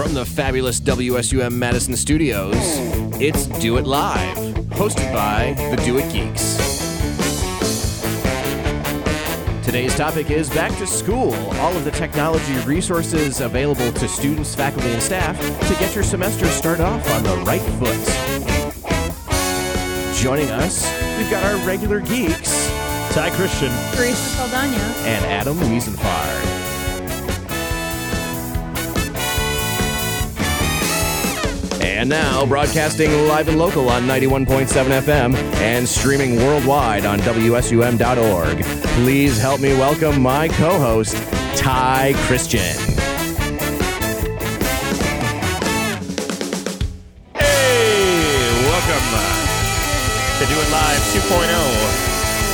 From the fabulous WSUM Madison studios, it's Do It Live, hosted by the Do It Geeks. Today's topic is back to school, all of the technology resources available to students, faculty, and staff to get your semester started off on the right foot. Joining us, we've got our regular geeks Ty Christian. Teresa Saldana. and Adam Wiesenfarth. And now, broadcasting live and local on 91.7 FM and streaming worldwide on WSUM.org. Please help me welcome my co host, Ty Christian. Hey, welcome to Do It Live 2.0,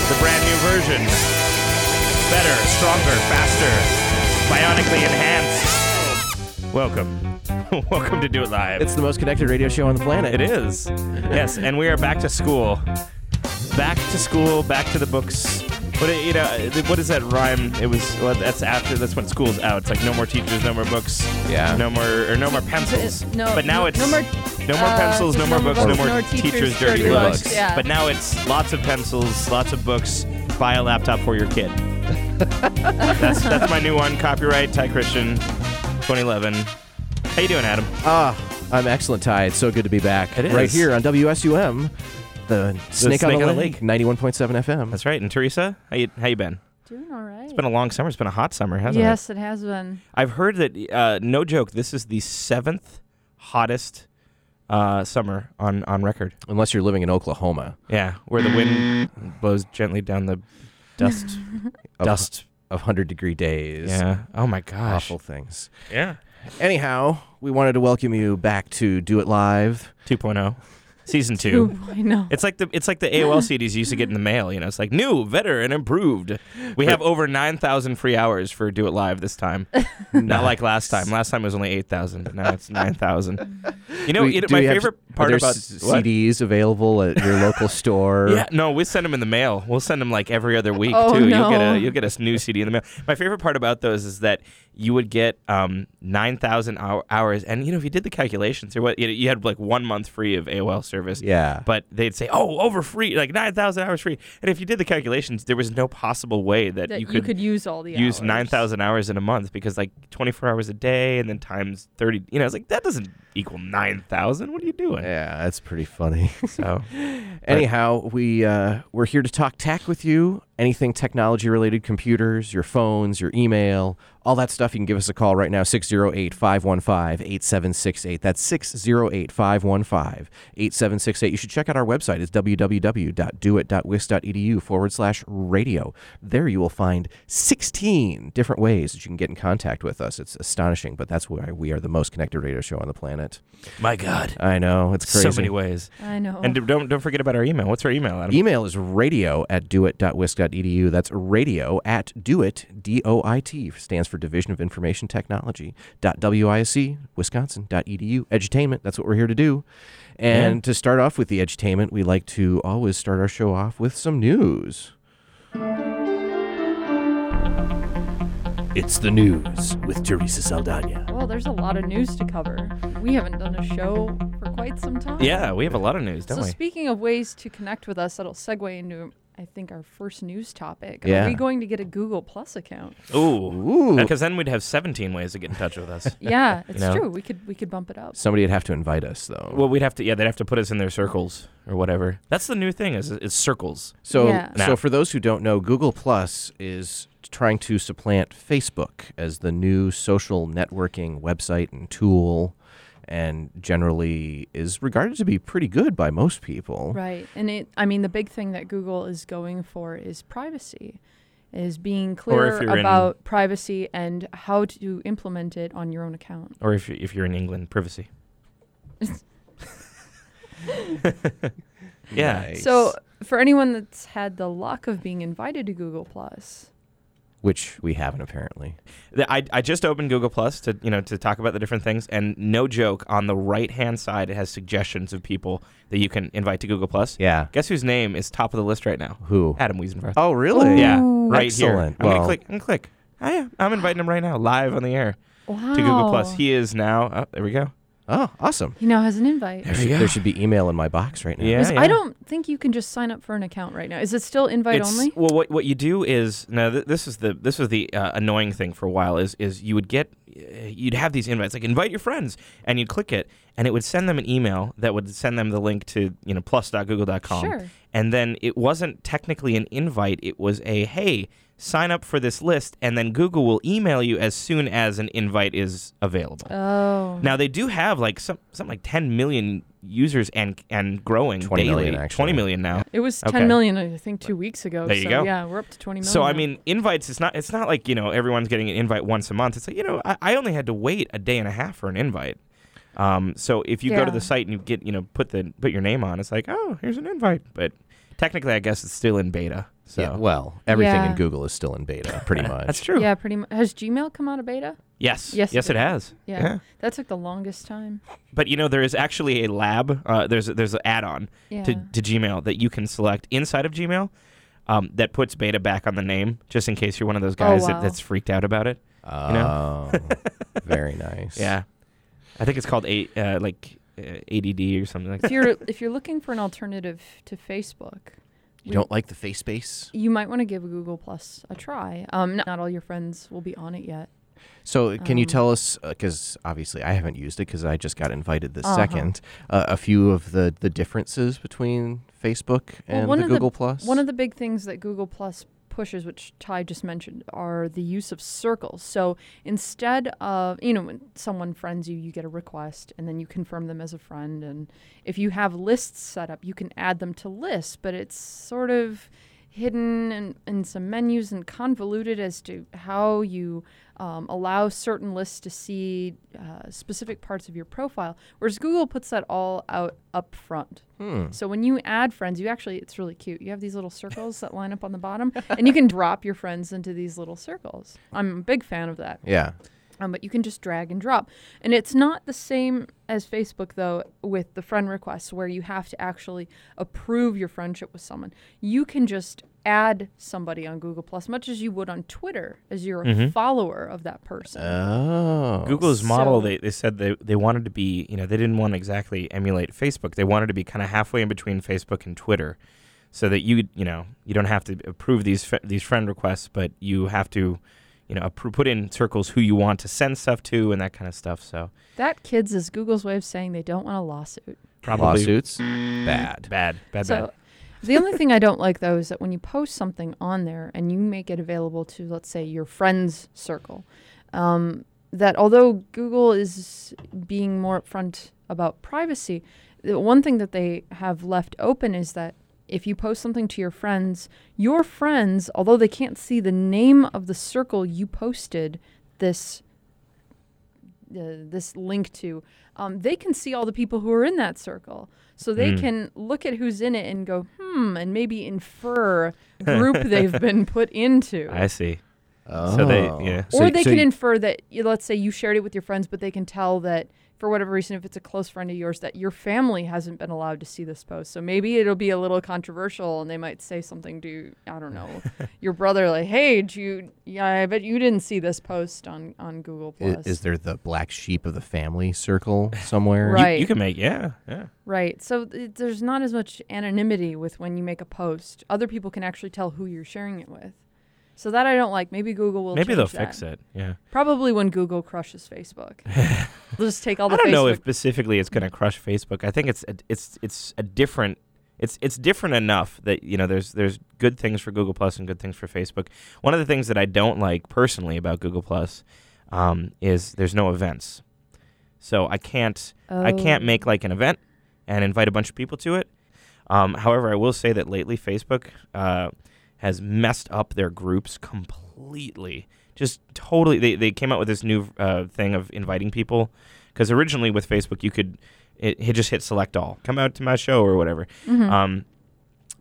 the brand new version. Better, stronger, faster, bionically enhanced. Welcome. welcome to Do It Live. It's the most connected radio show on the planet. It is. yes, and we are back to school. Back to school, back to the books. What you know? What is that rhyme? It was. Well, that's after. That's when school's out. It's like no more teachers, no more books. Yeah. No more or no more pencils. No, But now no- it's no more, no more uh, pencils, no more books, no more teachers, dirty books. Yeah. But now it's lots of pencils, lots of books. Buy a laptop for your kid. that's that's my new one. Copyright Ty Christian, 2011. How you doing, Adam? Ah, I'm excellent, Ty. It's so good to be back. It Right is. here on WSUM, the, Snake, on Snake the on the Lake, 91.7 FM. That's right. And Teresa, how you how you been? Doing all right. It's been a long summer. It's been a hot summer, hasn't it? yes, it has been. I've heard that. Uh, no joke. This is the seventh hottest uh, summer on on record. Unless you're living in Oklahoma. Yeah, where the wind blows gently down the dust. Of, dust. Of 100 degree days. Yeah. Oh my gosh. Awful things. Yeah. Anyhow, we wanted to welcome you back to Do It Live. 2.0, oh. Season two. I know. It's like the it's like the AOL CDs you used to get in the mail. You know, it's like new, better, and improved. We have over nine thousand free hours for Do It Live this time. Not like last time. Last time it was only eight thousand, but now it's nine thousand. You know, We- you know, do my we have- favorite are part there about s- what? CDs available at your local store. Yeah, no, we send them in the mail. We'll send them like every other week Oh, too. You'll get no. a you'll get a new CD in the mail. My favorite part about those is that you would get um, nine thousand hours, and you know if you did the calculations, or what you, you had like one month free of AOL service. Yeah. But they'd say, "Oh, over free, like nine thousand hours free." And if you did the calculations, there was no possible way that, that you could, use all the use nine thousand hours in a month because like twenty four hours a day and then times thirty. You know, it's like that doesn't equal nine thousand. What are you doing? Yeah, that's pretty funny. So Anyhow, we uh, we're here to talk tech with you. Anything technology related, computers, your phones, your email, all that stuff. You can give us a call right now 608-515-8768. That's 608-515-8768. You should check out our website. It's www.doit.wisc.edu forward slash radio. There you will find 16 different ways that you can get in contact with us. It's astonishing, but that's why we are the most connected radio show on the planet. my God, I know, it's crazy. so many ways. I know. And don't don't forget about our email. What's our email, Adam? Email is radio at doit.wisc.edu. That's radio at doit, D O I T, stands for Division of Information Technology, dot WISC, Wisconsin.edu. Edutainment, that's what we're here to do. And Yeah. to start off with the edutainment, we like to always start our show off with some news. It's the news with Teresa Saldana. well, there's a lot of news to cover. We haven't done a show for quite some time. yeah, we have a lot of news, don't So we? speaking of ways to connect with us, that'll segue into I think our first news topic. Yeah. Are we going to get a Google Plus account? Ooh, Ooh. because then we'd have 17 ways to get in touch with us. Yeah, it's know? true. We could we could bump it up. Somebody would have to invite us, though. well, we'd have to, yeah, they'd have to put us in their circles or whatever. That's the new thing is is circles. So, Yeah. so Now- for those who don't know, Google Plus is trying to supplant Facebook as the new social networking website and tool, and generally is regarded to be pretty good by most people. Right. And it I mean the big thing that Google is going for is privacy. Is being clear you're in- about privacy and how to implement it on your own account. Or if, you- if you're in England, privacy. yeah. Nice. So for anyone that's had the luck of being invited to Google Plus, which we haven't apparently. I, I just opened Google Plus to you know to talk about the different things, and no joke, on the right hand side it has suggestions of people that you can invite to Google Plus. Yeah. Guess whose name is top of the list right now? Who? Adam Wiesenfarth. Oh, really? yeah, Ooh. right here. Excellent. I'm Well- gonna click. I'm gonna click. Oh, yeah, I'm inviting him right now, live on the air. Wow. to Google Plus. He is now. Oh, there we go. Oh, awesome. He now has an invite. There, should, there should be email in my box right now. Yeah, Is- yeah. I don't think you can just sign up for an account right now. Is it still invite It's- only? Well, what what you do is now th- this is the this was the uh, annoying thing for a while is is you would get uh, you'd have these invites like invite your friends and you'd click it and it would send them an email that would send them the link to you know plus.google.com Sure. and then it wasn't technically an invite it was a hey sign up for this list and then Google will email you as soon as an invite is available. Oh. Now they do have like some something like 10 million users and and growing 20 daily. million, actually. 20 million now. it was Okay. 10 million, I think, two weeks ago. There you so go. Yeah, we're up to 20 million. So I now. mean, invites. It's not. It's not like you know everyone's getting an invite once a month. It's like you know I, I only had to wait a day and a half for an invite. Um, so if you go to the site and you get you know put the put your name on, it's like oh here's an invite. But technically, I guess it's still in beta. So Yeah, well, everything in Google is still in beta, pretty much. that's true. Yeah, pretty much. Has Gmail come out of beta? Yes. Yes, Yes, it it has. Yeah. That took the longest time. But you know there is actually a lab. Uh, there's there's an add-on Yeah. to, to Gmail that you can select inside of Gmail. Um, that puts beta back on the name, just in case you're one of those guys Oh, that, that's freaked out about it. Oh, know? very nice. Yeah, I think it's called a uh, like uh, ADD or something like that. if you're if you're looking for an alternative to Facebook, You don't like the face space? you might want to give Google Plus a try. Um, not, not all your friends will be on it yet. So, can you Um, tell us? Because obviously, I haven't used it because I just got invited this Uh-huh. second. Uh, a few of the the differences between Facebook and one the of the- Google Plus. One of the big things that Google Plus pushes, which Ty just mentioned, are the use of circles. So instead of, you know, when someone friends you, you get a request and then you confirm them as a friend. And if you have lists set up, you can add them to lists, but it's sort of hidden in, in some menus and convoluted as to how you um, allow certain lists to see uh, specific parts of your profile, whereas Google puts that all out up front. Hmm. So when you add friends, you actually it's really cute. You have these little circles that line up on the bottom, and you can drop your friends into these little circles. I'm a big fan of that. Yeah. Um, but you can just drag and drop, and it's not the same as Facebook though with the friend requests where you have to actually approve your friendship with someone. You can just add somebody on Google Plus, much as you would on Twitter, as you're a Mhm. follower of that person. Oh. Google's model, they, they said they, they wanted to be, you know, they didn't want to exactly emulate Facebook. They wanted to be kind of halfway in between Facebook and Twitter so that you, you know, you don't have to approve these these friend requests, but you have to, you know, put in circles who you want to send stuff to and that kind of stuff. So that kids is Google's way of saying they don't want a lawsuit. probably lawsuits. Bad. bad, bad, so bad. the only thing I don't like though is that when you post something on there and you make it available to let's say your friends circle, um, that although Google is being more upfront about privacy, the one thing that they have left open is that if you post something to your friends, your friends, although they can't see the name of the circle you posted this uh, this link to, um, they can see all the people who are in that circle. So they Mm. can look at who's in it and go, hmm, and maybe infer group they've been put into. I see. Oh. So they, yeah. or So- they so can you- infer that, let's say you shared it with your friends, but they can tell that for whatever reason, if it's a close friend of yours, that your family hasn't been allowed to see this post. So maybe it'll be a little controversial, and they might say something to, I don't know, your brother, like, "Hey, did you? Yeah, I bet you didn't see this post on on Google I- Plus." Is, there the black sheep of the family circle somewhere? Right. You, you can make, yeah, yeah. Right. So th- there's not as much anonymity with when you make a post. Other people can actually tell who you're sharing it with. So that I don't like. Maybe Google will. Maybe they'll that. fix it. Yeah. Probably when Google crushes Facebook. they'll just take all the. I don't Facebook. know if specifically it's going to crush Facebook. I think it's a, it's it's a different it's it's different enough that you know there's there's good things for Google Plus and good things for Facebook. One of the things that I don't like personally about Google Plus um, is there's no events, so I can't I can't Oh. make like an event and invite a bunch of people to it. Um, however, I will say that lately Facebook uh, has messed up their groups completely. Just totally, they, they came out with this new uh, thing of inviting people because originally with Facebook you could it, it just hit select all, come out to my show or whatever. Mhm. Um,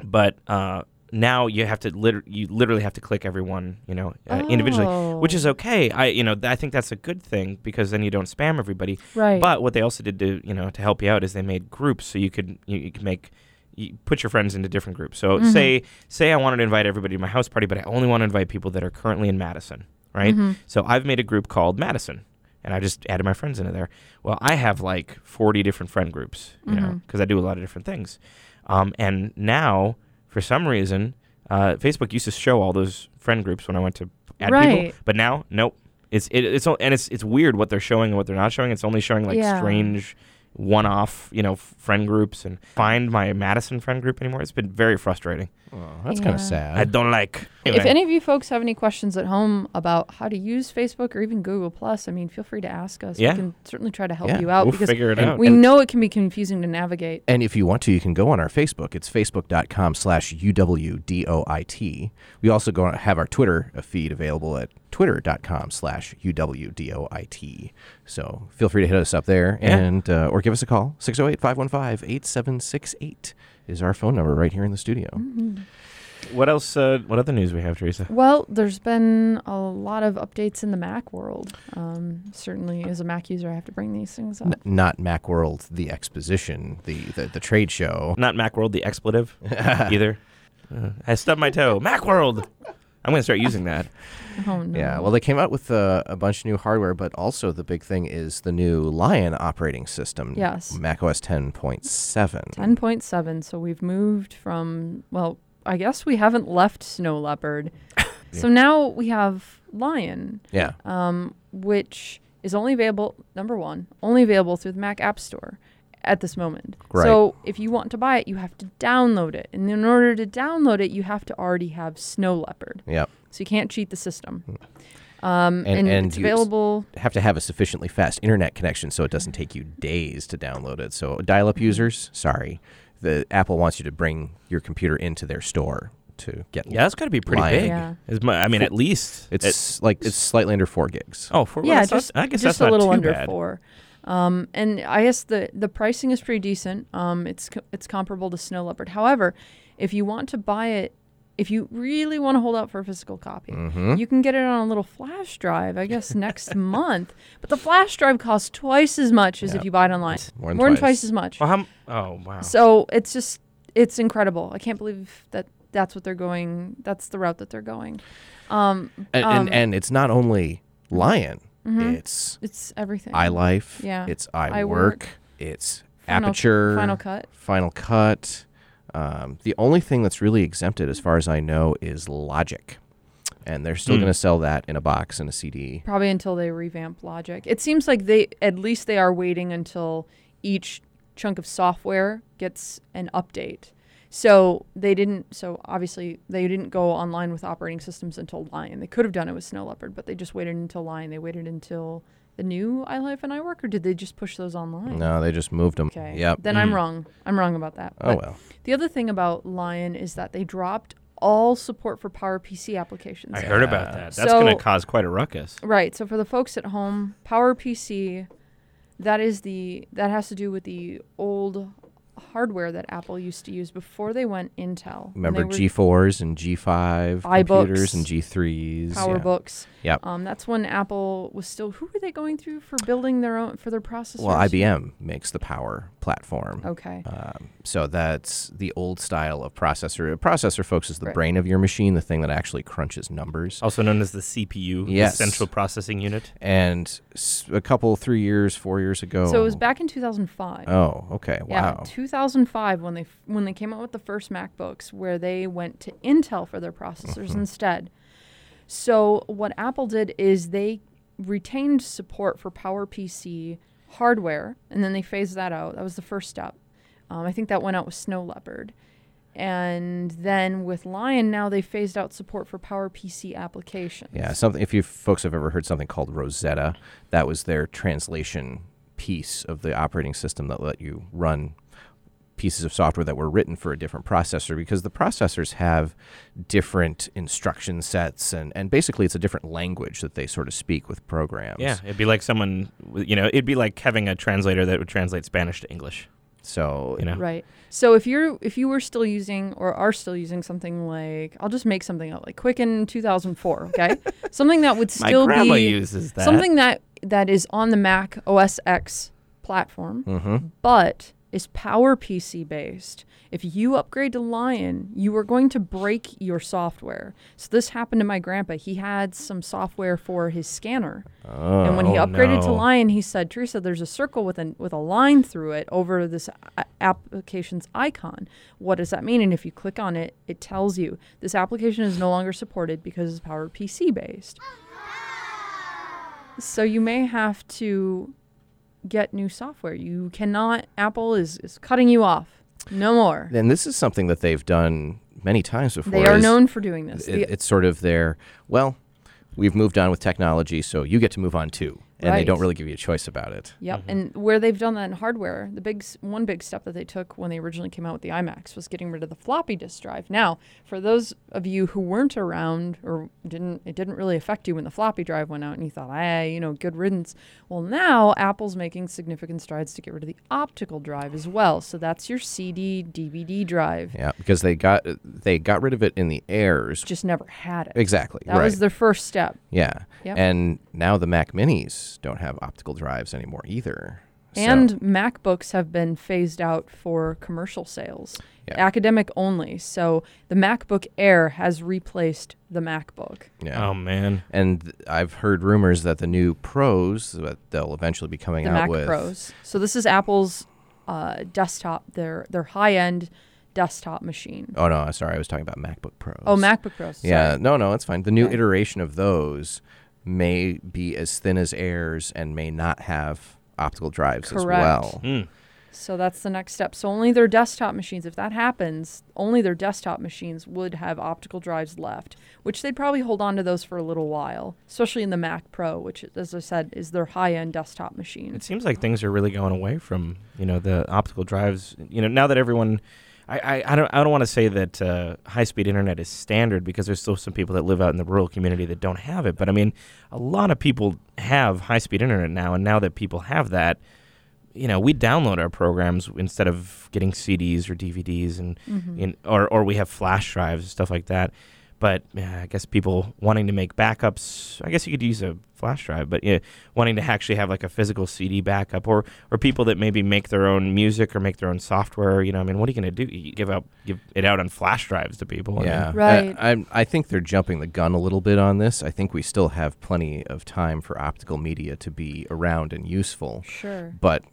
but uh, now you have to liter- you literally have to click everyone, you know, uh, individually, which is Oh. okay. I you know th- I think that's a good thing because then you don't spam everybody. right. But what they also did to you know to help you out is they made groups so you could you, you could make you put your friends into different groups. So Mhm. say say I wanted to invite everybody to my house party, but I only want to invite people that are currently in Madison, right? Mhm. So I've made a group called Madison, and I just added my friends into there. Well, I have like 40 different friend groups, you know, Mhm. because I do a lot of different things. Um, and now, for some reason, uh, Facebook used to show all those friend groups when I went to add people, but now, nope. It's it, it's and it's it's weird what they're showing and what they're not showing. It's only showing like Yeah. strange one-off, you know, friend groups and find my Madison friend group anymore. It's been very frustrating. Oh, that's kind of sad. I don't like. If any of you folks have any questions at home about how to use Facebook or even Google Plus, I mean, feel free to ask us. Yeah. We can certainly try to help Yeah, you out we'll because figure it out. we And- know it can be confusing to navigate. And if you want to, you can go on our Facebook. It's facebook.com slash UWDOIT. We also go have our Twitter feed available at twitter.com slash UWDOIT. So feel free to hit us up there Yeah. and uh, or give us a call. 608-515-8768 is our phone number right here in the studio. Mm-hmm. What else? Uh, what other news we have, Teresa? Well, there's been a lot of updates in the Mac world. Um, certainly, as a Mac user, I have to bring these things up. N- not Macworld, the exposition, the, the, the trade show. Not Mac World, the expletive, either. Uh, I stubbed my toe. Macworld. I'm gonna start using that. Oh no. Yeah, well, they came out with uh, a bunch of new hardware, but also the big thing is the new Lion operating system. Yes. Mac OS 10.7. 10.7. So we've moved from, well, I guess we haven't left Snow Leopard. So now we have Lion, Yeah. um, which is only available, number one, only available through the Mac App Store at this moment. Right. So if you want to buy it, you have to download it. And in order to download it, you have to already have Snow Leopard. Yep. So you can't cheat the system. Um, And- and, and it's you available. Have to have a sufficiently fast internet connection so it doesn't take you days to download it. So dial-up users, sorry, the Apple wants you to bring your computer into their store to get. Yeah, that's got to be pretty Lion. big. Yeah. Is my, I mean, at least It's like it's slightly under four gigs. oh, for well, yeah, that's not- just I guess just that's a little too under bad. four. Um, and I guess the the pricing is pretty decent. Um, it's co- it's comparable to Snow Leopard. However, if you want to buy it, if you really want to hold out for a physical copy, Mm-hmm. you can get it on a little flash drive. I guess next month. But the flash drive costs twice as much as Yeah. if you buy it online. More than More than twice. twice as much. Well, m- oh wow. So it's just it's incredible. I can't believe that that's what they're going. That's the route that they're going. Um, And, um, and and it's not only Lion. Mhm. It's it's everything. iLife. Yeah. It's iWork. iWork. It's Final- Aperture. Final Cut. Final Cut. Um, the only thing that's really exempted, as far as I know, is Logic, and they're still Hmm. going to sell that in a box and a CD. Probably until they revamp Logic. It seems like they at least they are waiting until each chunk of software gets an update. So they didn't so obviously they didn't go online with operating systems until Lion. They could have done it with Snow Leopard, but they just waited until Lion. They waited until the new iLife and iWork or did they just push those online? No, they just moved them. Okay. Yep. Then I'm Mm. wrong. I'm wrong about that. Oh But well. The other thing about Lion is that they dropped all support for PowerPC applications. I heard about that. That's going to cause quite a ruckus. Right. So for the folks at home, PowerPC, that is the that has to do with the old hardware that Apple used to use before they went Intel. Remember G4s and G5 iBooks, computers and G3s. yeah. PowerBooks. Yep. Um, that's when Apple was still. Who were they going through for building their own for their processors? Well, IBM makes the Power platform. Okay. Um, so that's the old style of processor. A processor, folks, is the Right. brain of your machine, the thing that actually crunches numbers. Also known as the CPU, Yes. the Central Processing Unit. And a couple, three years, four years ago. So it was back in 2005. Oh, okay. Yeah, Wow. 2005 when they when they came out with the first MacBooks, where they went to Intel for their processors Mm-hmm. instead. So what Apple did is they retained support for PowerPC hardware, and then they phased that out. That was the first step. Um, I think that went out with Snow Leopard, and then with Lion, now they phased out support for PowerPC applications. Yeah, something. If you folks have ever heard something called Rosetta, that was their translation piece of the operating system that let you run pieces of software that were written for a different processor because the processors have different instruction sets and, and basically it's a different language that they sort of speak with programs. Yeah, it'd be like someone, you know, it'd be like having a translator that would translate Spanish to English. So You know, Right. So if you're if you were still using or are still using something like I'll just make something up like Quicken 2004, okay? something that would still my still grandma be uses that. something that that is on the Mac OS X platform, hmm but is PowerPC based. If you upgrade to Lion, you are going to break your software. So this happened to my grandpa. He had some software for his scanner. and when he Oh, upgraded to. Lion, he said, "Teresa, there's a circle with a with a line through it over this a- application's icon. What does that mean?" And if you click on it, it tells you this application is no longer supported because it's PowerPC based. So you may have to get new software. You cannot. Apple is, is cutting you off. No more. And this is something that they've done many times before. They are known for doing this. it- it's sort of their, well, we've moved on with technology, so you get to move on too. And they don't really give you a choice about it. Yep, and where they've done that in hardware, the big one big step that they took when they originally came out with the iMacs was getting rid of the floppy disk drive. Now, for those of you who weren't around or didn't, it didn't really affect you when the floppy drive went out, and you thought, ah, you know, good riddance. Well, now Apple's making significant strides to get rid of the optical drive as well. So that's your CD, DVD drive. Yeah, because they got they got rid of it in the airs. Just never had it. Exactly. That right. was their first step. yeah. Yep. And now the Mac Minis don't have optical drives anymore either. So- And MacBooks have been phased out for commercial sales, Yeah. academic only. So the MacBook Air has replaced the MacBook. yeah. Oh man. and th- I've heard rumors that the new Pros that they'll eventually be coming The out Mac with. Pros. So this is Apple's uh, desktop, their their high end desktop machine. Oh no, sorry, I was talking about MacBook Pros. Oh, MacBook Pros. Yeah, no, no, it's fine. The new Okay. iteration of those may be as thin as airs and may not have optical drives as well. Hmm. So that's the next step. So only their desktop machines, if that happens, only their desktop machines would have optical drives left, which they'd probably hold on to those for a little while, especially in the Mac Pro, which, as I said, is their high-end desktop machine. It seems like things are really going away from you know the optical drives. You know now that everyone, I I, I don't I don't want to say that uh, high speed internet is standard because there's still some people that live out in the rural community that don't have it. But I mean, a lot of people have high speed internet now, and now that people have that, you know, we download our programs instead of getting CDs or DVDs, and Mhm. in, or or we have flash drives and stuff like that. But yeah, I guess people wanting to make backups, I guess you could use a flash drive, but yeah, wanting to actually have like a physical CD backup, or or people that maybe make their own music or make their own software. You know, I mean, what are you going to do? You give out give it out on flash drives to people? I mean, Yeah, Right. Uh, I, I, I think they're jumping the gun a little bit on this. I think we still have plenty of time for optical media to be around and useful. Sure. But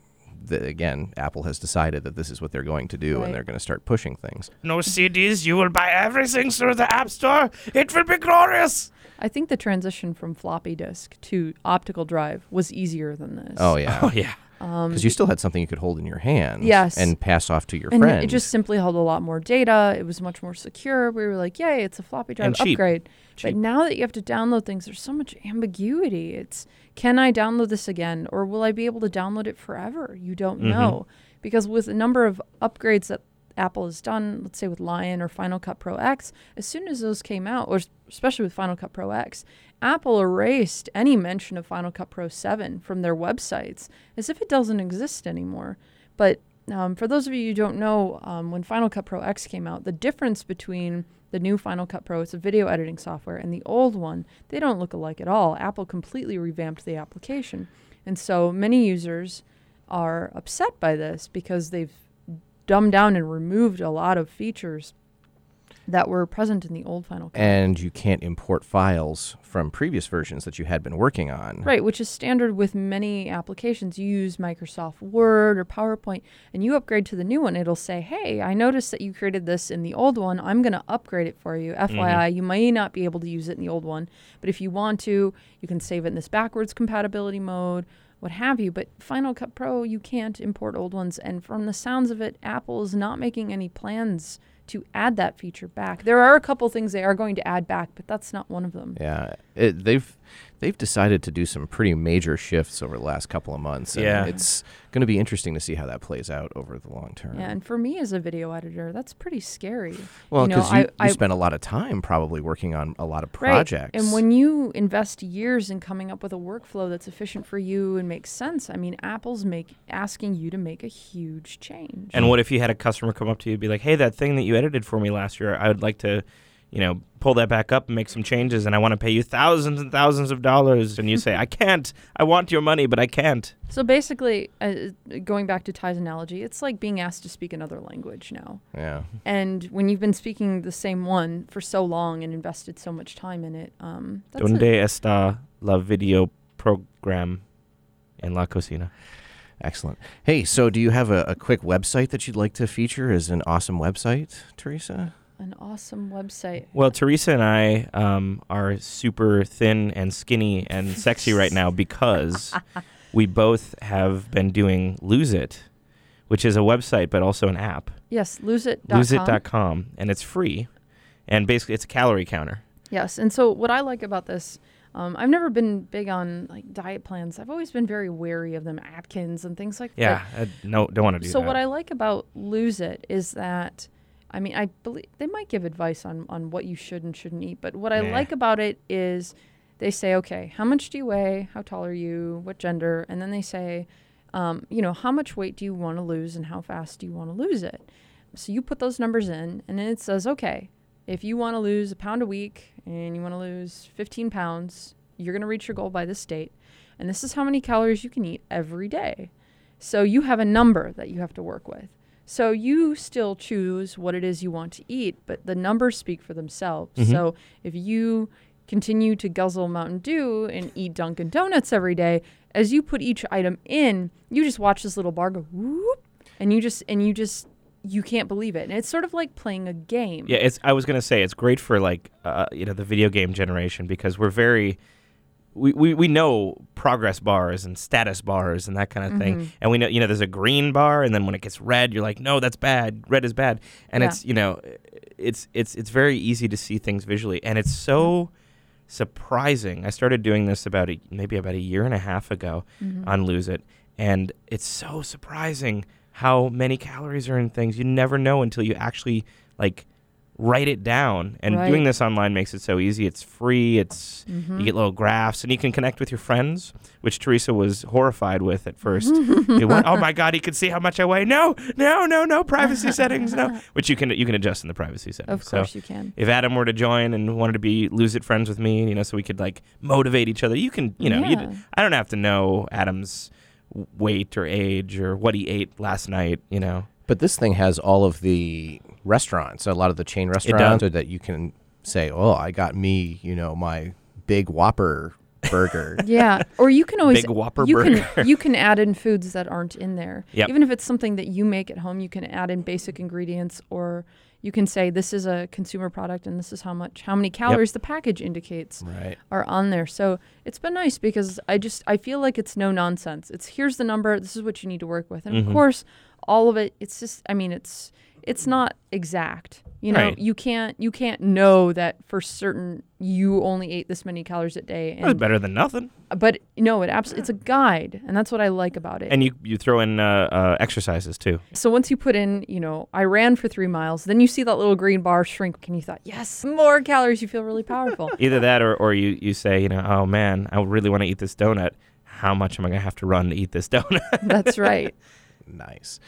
the, again, Apple has decided that this is what they're going to do, Right. and they're going to start pushing things. no CDs. You will buy everything through the App Store. It will be glorious. I think the transition from floppy disk to optical drive was easier than this. Oh yeah, Oh yeah. Um, because you still had something you could hold in your hand, Yes. and pass off to your and friends. it just simply held a lot more data. It was much more secure. We were like, yay, it's a floppy drive cheap. upgrade. Cheap. But now that you have to download things, there's so much ambiguity. It's can I download this again or will I be able to download it forever? You don't Mhm. know. Because with a number of upgrades that Apple has done, let's say with Lion or Final Cut Pro X, as soon as those came out, or especially with Final Cut Pro X, Apple erased any mention of Final Cut Pro 7 from their websites as if it doesn't exist anymore. But um, for those of you who don't know, um, when Final Cut Pro X came out, the difference between the new Final Cut Pro, it's a video editing software, and the old one, they don't look alike at all. Apple completely revamped the application. And so many users are upset by this because they've dumbed down and removed a lot of features that were present in the old Final Cut. and you can't import files from previous versions that you had been working on. Right, which is standard with many applications. You use Microsoft Word or PowerPoint and you upgrade to the new one, it'll say, Hey, I noticed that you created this in the old one. I'm going to upgrade it for you. Mm-hmm. FYI, you may not be able to use it in the old one, but if you want to, you can save it in this backwards compatibility mode, what have you. But Final Cut Pro, you can't import old ones. And from the sounds of it, Apple is not making any plans to add that feature back. There are a couple things they are going to add back, but that's not one of them. Yeah, it, they've they've decided to do some pretty major shifts over the last couple of months. and Yeah. it's going to be interesting to see how that plays out over the long term. Yeah, and for me as a video editor, that's pretty scary. well, you know, because you, I- you I- spend a lot of time probably working on a lot of Right. projects. And when you invest years in coming up with a workflow that's efficient for you and makes sense, I mean, Apple's make asking you to make a huge change. And what if you had a customer come up to you and be like, "Hey, that thing that you edited for me last year, I would like to, you know, pull that back up and make some changes, and I want to pay you thousands and thousands of dollars, and you say, I can't. I want your money, but I can't. So basically, uh, going back to Ty's analogy, it's like being asked to speak another language now. Yeah. And when you've been speaking the same one for so long and invested so much time in it, um, that's Donde a- está la video program en la cocina? Excellent. Hey, so do you have a, a quick website that you'd like to feature as an awesome website, Teresa? An awesome website. Well, Teresa and I um, are super thin and skinny and sexy right now because we both have been doing Lose It, which is a website but also an app. Yes, loseit.com. LoseIt.com, and it's free. And basically, it's a calorie counter. Yes, and so what I like about this, um, I've never been big on like diet plans. I've always been very wary of them, Atkins and things like that. Yeah, no, don't want to do So that. So what I like about Lose It is that, I mean, I believe they might give advice on on what you should and shouldn't eat, but what I like about it is they say, okay, how much do you weigh? How tall are you? What gender? And then they say, um, you know, how much weight do you want to lose and how fast do you want to lose it? So you put those numbers in, and then it says, okay, if you want to lose a pound a week and you want to lose 15 pounds, you're going to reach your goal by this date. And this is how many calories you can eat every day. So you have a number that you have to work with. So you still choose what it is you want to eat, but the numbers speak for themselves. Mhm. So if you continue to guzzle Mountain Dew and eat Dunkin' Donuts every day, as you put each item in, you just watch this little bar go whoop, and you just and you just you can't believe it. And it's sort of like playing a game. Yeah, it's. I was gonna say it's great for like uh, you know the video game generation because we're very. We, we, we know progress bars and status bars and that kind of thing. Mhm. And we know, you know, there's a green bar and then when it gets red, you're like, no, that's bad. Red is bad. And Yeah. it's, you know, it's, it's, it's very easy to see things visually. And it's so surprising. I started doing this about a, maybe about a year and a half ago Mhm. on Lose It. And it's so surprising how many calories are in things. You never know until you actually like write it down. And Right. doing this online makes it so easy. It's free. It's Mhm. you get little graphs and you can connect with your friends, which Teresa was horrified with at first. It went, oh my god, he could see how much I weigh. No, no, no, no privacy settings, no. Which you can you can adjust in the privacy settings. Of course you can. if Adam were to join and wanted to be lose it friends with me, you know, so we could like motivate each other, you can, you know, you Yeah. I don't have to know Adam's weight or age or what he ate last night, you know. But this thing has all of the restaurants, a lot of the chain restaurants, so that you can say, "Oh, I got me, you know, my big Whopper burger." Yeah, or you can always Big Whopper you burger. can you can add in foods that aren't in there. Yep. Even if it's something that you make at home, you can add in basic ingredients, or you can say this is a consumer product and this is how much how many calories the package indicates right. are on there. So it's been nice because I just I feel like it's no nonsense. It's here's the number. This is what you need to work with, and Mhm. of course, all of it. It's just I mean it's it's not exact. You know, Right. you can't you can't know that for certain you only ate this many calories a day. That's And better than nothing. but no, it absolutely it's a guide, and that's what I like about it. And you you throw in uh, uh, exercises too. so once you put in, you know, I ran for three miles, then you see that little green bar shrink, and you thought, yes, more calories. You feel really powerful. Either that or, or you, you say, you know, oh man, I really want to eat this donut. How much am I going to have to run to eat this donut? that's right. Nice.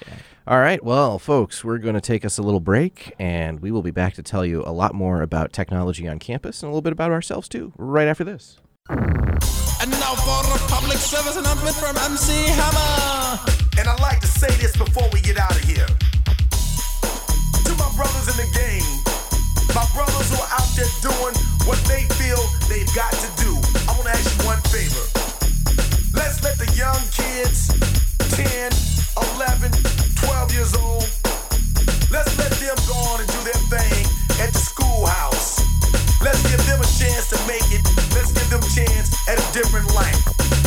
All right. Well, folks, we're going to take us a little break, and we will be back to tell you a lot more about technology on campus and a little bit about ourselves too, right after this. And now for a public service announcement from MC Hammer. And I'd like to say this before we get out of here. To my brothers in the game, my brothers who are out there doing what they feel they've got to do, I want to ask you one favor. Let's let the young kids, 10, 11, 12 years old, let's let them go on and do their thing at the schoolhouse. Let's give them a chance to make it. Let's give them a chance at a different life.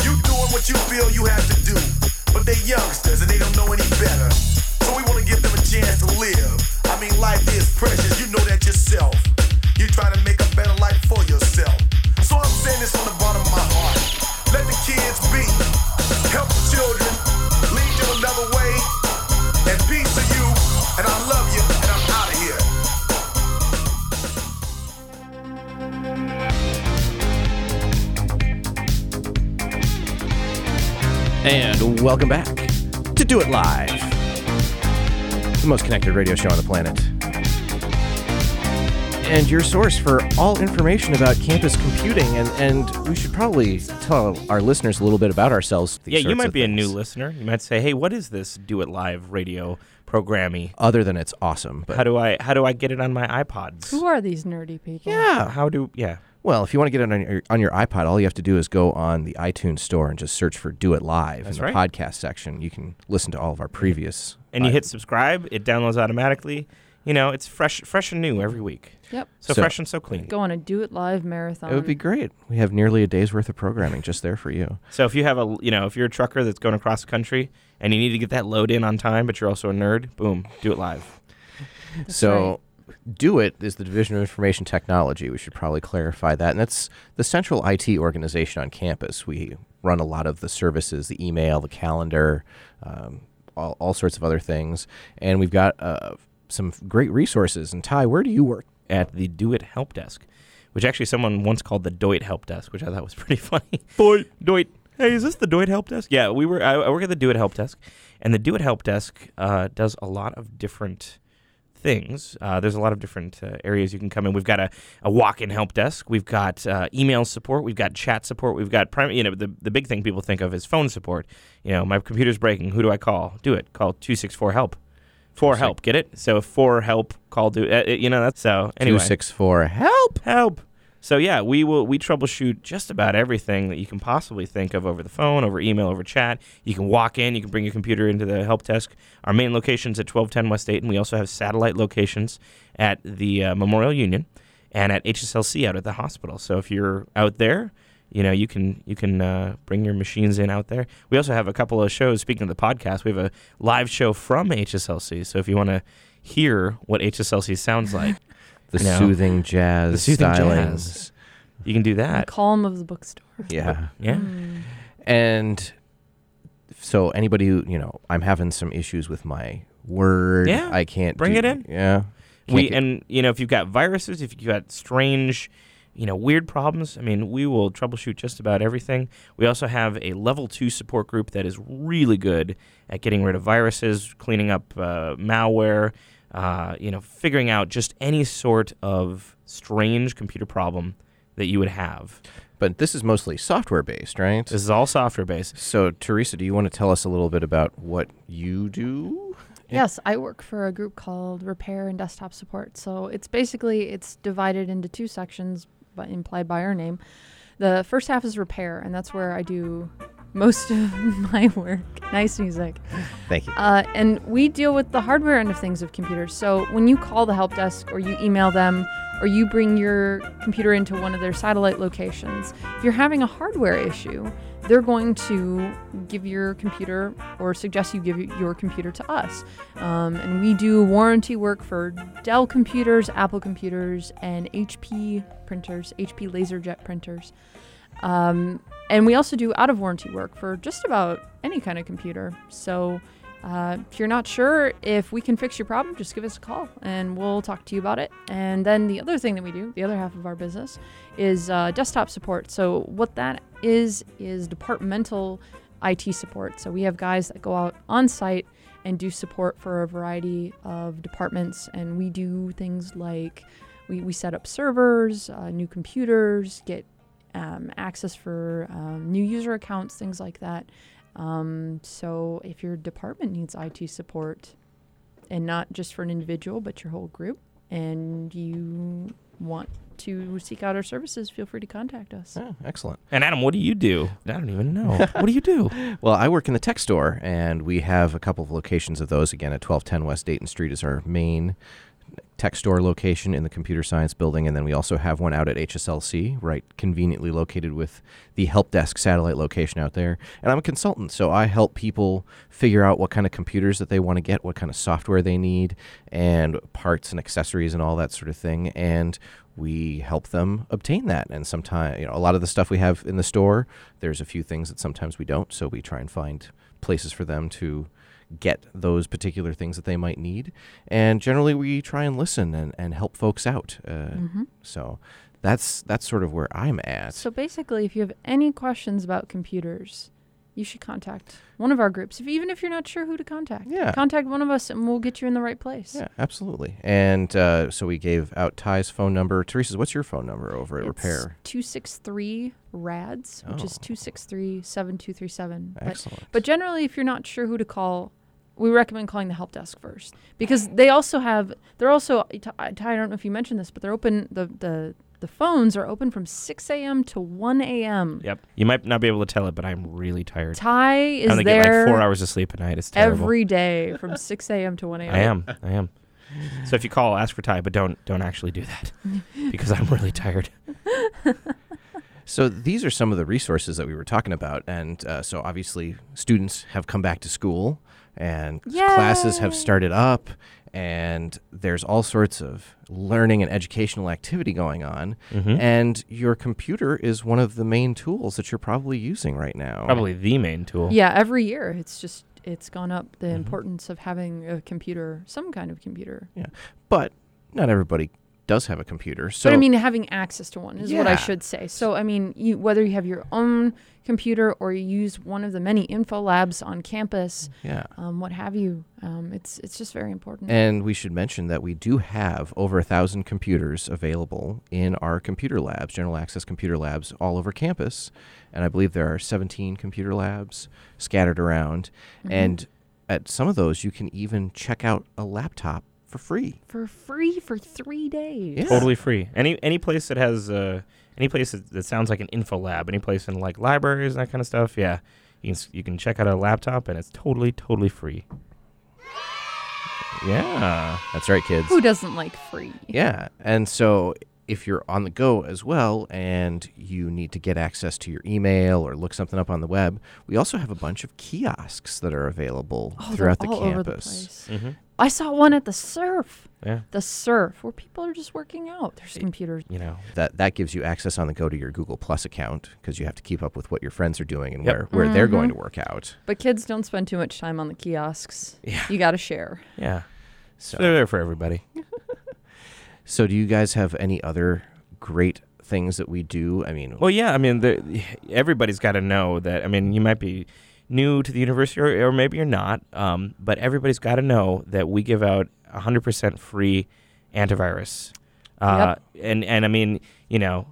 You doing what you feel you have to do, but they're youngsters welcome back to Do It Live, the most connected radio show on the planet. and your source for all information about campus computing. And, and we should probably tell our listeners a little bit about ourselves. Yeah, you might of be a new listener. You might say, "Hey, what is this Do It Live radio programmy? Other than it's awesome. But How do I how do I get it on my iPods? Who are these nerdy people? yeah. How do yeah? Well, if you want to get it on your, on your iPod, all you have to do is go on the iTunes store and just search for Do It Live That's in the right. podcast section. You can listen to all of our previous. And you live- hit subscribe, it downloads automatically. You know, it's fresh fresh and new every week. Yep. So, So- fresh and so clean. Go on a do it live marathon. It would be great. We have nearly a day's worth of programming just there for you. So if you have a you know, if you're a trucker that's going across the country and you need to get that load in on time, but you're also a nerd, boom, do it live. That's so, Do It is the Division of Information Technology. We should probably clarify that. And that's the central IT organization on campus. We run a lot of the services, the email, the calendar, um, all, all sorts of other things. And we've got uh, some great resources. And Ty, where do you work? At the Do It Help Desk, which actually someone once called the Doit Help Desk, which I thought was pretty funny. Doit, Doit. Hey, is this the Doit Help Desk? Yeah, we were. I, I work at the Do It Help Desk, and the Do It Help Desk uh, does a lot of different things. Uh, there's a lot of different uh, areas you can come in. We've got a, a walk-in help desk. We've got uh, email support. We've got chat support. We've got prim- you know the the big thing people think of is phone support. You know, my computer's breaking. Who do I call? Do it. Call two six four help. For help, get it? So for help, call do. Uh, you know that's so. Anyway, 264 Help! help. So yeah, we will we troubleshoot just about everything that you can possibly think of over the phone, over email, over chat. You can walk in, you can bring your computer into the help desk. Our main location's at 1210 West Dayton, and we also have satellite locations at the uh, Memorial Union and at HSLC out at the hospital. So if you're out there, you know you can you can uh, bring your machines in out there. We also have a couple of shows. Speaking of the podcast, we have a live show from HSLC. So if you want to hear what HSLC sounds like, The No. soothing jazz The soothing stylings. jazz. you can do that. The that. calm of the bookstore. Yeah. Yeah. Mm. And so anybody who, you know, I'm having some issues with my word. Yeah, I can't bring do- it in. Yeah. Can't we get- and you know if you've got viruses, if you've got strange, you know, weird problems, I mean, we will troubleshoot just about everything. We also have a level two support group that is really good at getting rid of viruses, cleaning up uh, malware, uh, you know, figuring out just any sort of strange computer problem that you would have. but this is mostly software based, right? This is all software based. So, Teresa, do you want to tell us a little bit about what you do? Yes, I work for a group called Repair and Desktop Support. So it's basically it's divided into two sections, but implied by our name. The first half is repair, and that's where I do most of my work. Nice music. Thank you. Uh, and we deal with the hardware end of things of computers. So when you call the help desk or you email them or you bring your computer into one of their satellite locations, if you're having a hardware issue, they're going to give your computer or suggest you give your computer to us. Um, and we do warranty work for Dell computers, Apple computers, and HP printers, HP LaserJet printers. Um, and we also do out of warranty work for just about any kind of computer. So uh, if you're not sure if we can fix your problem, just give us a call and we'll talk to you about it. And then the other thing that we do, the other half of our business, is uh, desktop support. So what that is is departmental IT support. So we have guys that go out on site and do support for a variety of departments, and we do things like we, we set up servers, uh, new computers, get um, access for um, new user accounts, things like that. Um, so if your department needs IT support, and not just for an individual, but your whole group, and you want to seek out our services, feel free to contact us. Oh, excellent. And Adam, what do you do? I don't even know. what do you do? Well, I work in the tech store, and we have a couple of locations of those. Again, at 1210 West Dayton Street is our main tech store location in the computer science building, and then we also have one out at HSLC, right conveniently located with the help desk satellite location out there. And I'm a consultant, so I help people figure out what kind of computers that they want to get, what kind of software they need, and parts and accessories and all that sort of thing. And we help them obtain that. And sometimes, you know, a lot of the stuff we have in the store, there's a few things that sometimes we don't. So we try and find places for them to get those particular things that they might need. And generally, we try and listen and, and help folks out. Uh, Mm-hmm. So that's that's sort of where I'm at. So basically, if you have any questions about computers, you should contact one of our groups, if, even if you're not sure who to contact. Yeah. Contact one of us and we'll get you in the right place. Yeah, absolutely. And uh, so we gave out Ty's phone number. Teresa, what's your phone number over at It's Repair? 263 RADS, which is Oh. 263 7237. But, Excellent. but generally, if you're not sure who to call, we recommend calling the help desk first because they also have, they're also, Ty, I don't know if you mentioned this, but they're open, the, the, the phones are open from 6 a.m. to 1 a.m. Yep. You might not be able to tell it, but I'm really tired. Ty is I is only get like four hours of sleep a night. It's terrible. every day from 6 a.m. to 1 a.m. I am. I am. So if you call, ask for Ty, but don't don't actually do that because I'm really tired. So these are some of the resources that we were talking about, and uh, so obviously students have come back to school, and s- classes have started up, and there's all sorts of learning and educational activity going on, Mhm. and your computer is one of the main tools that you're probably using right now. Probably the main tool. Yeah, every year it's just it's gone up the Mhm. importance of having a computer, some kind of computer. Yeah but not everybody does have a computer. So but I mean, having access to one is what I should say. So I mean, you, whether you have your own computer or you use one of the many info labs on campus, yeah. um, what have you, um, it's it's just very important. And we should mention that we do have over a thousand computers available in our computer labs, general access computer labs, all over campus. And I believe there are 17 computer labs scattered around. Mhm. And at some of those, you can even check out a laptop for free. for free for three days. Yeah. Totally free. Any any place that has uh, any place that, that sounds like an info lab, any place in like libraries and that kind of stuff, yeah, you can you can check out a laptop and it's totally totally free. Yeah. That's right, kids. Who doesn't like free? Yeah. And so if you're on the go as well and you need to get access to your email or look something up on the web, we also have a bunch of kiosks that are available Oh, they're throughout the all over the campus. place. Mm-hmm. I saw one at the SERF. Yeah. The SERF, where people are just working out. There's computers. You know. that that gives you access on the go to your Google Plus account because you have to keep up with what your friends are doing and Yep. where, where they're going to Mhm. work out. But kids don't spend too much time on the kiosks. Yeah. You got to share. Yeah. So, They're there for everybody. So do you guys have any other great things that we do? I mean, Well, yeah. I mean, the, everybody's got to know that. I mean, you might be new to the university, or, or maybe you're not. Um, but everybody's got to know that we give out 100% free antivirus. Uh, And and I mean, you know,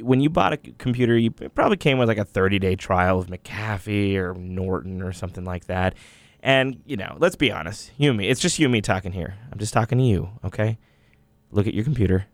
when you bought a computer, you it probably came with like a 30 day trial of McAfee or Norton or something like that. And you know, let's be honest, you and me. It's just you and me talking here. I'm just talking to you, okay? Look at your computer.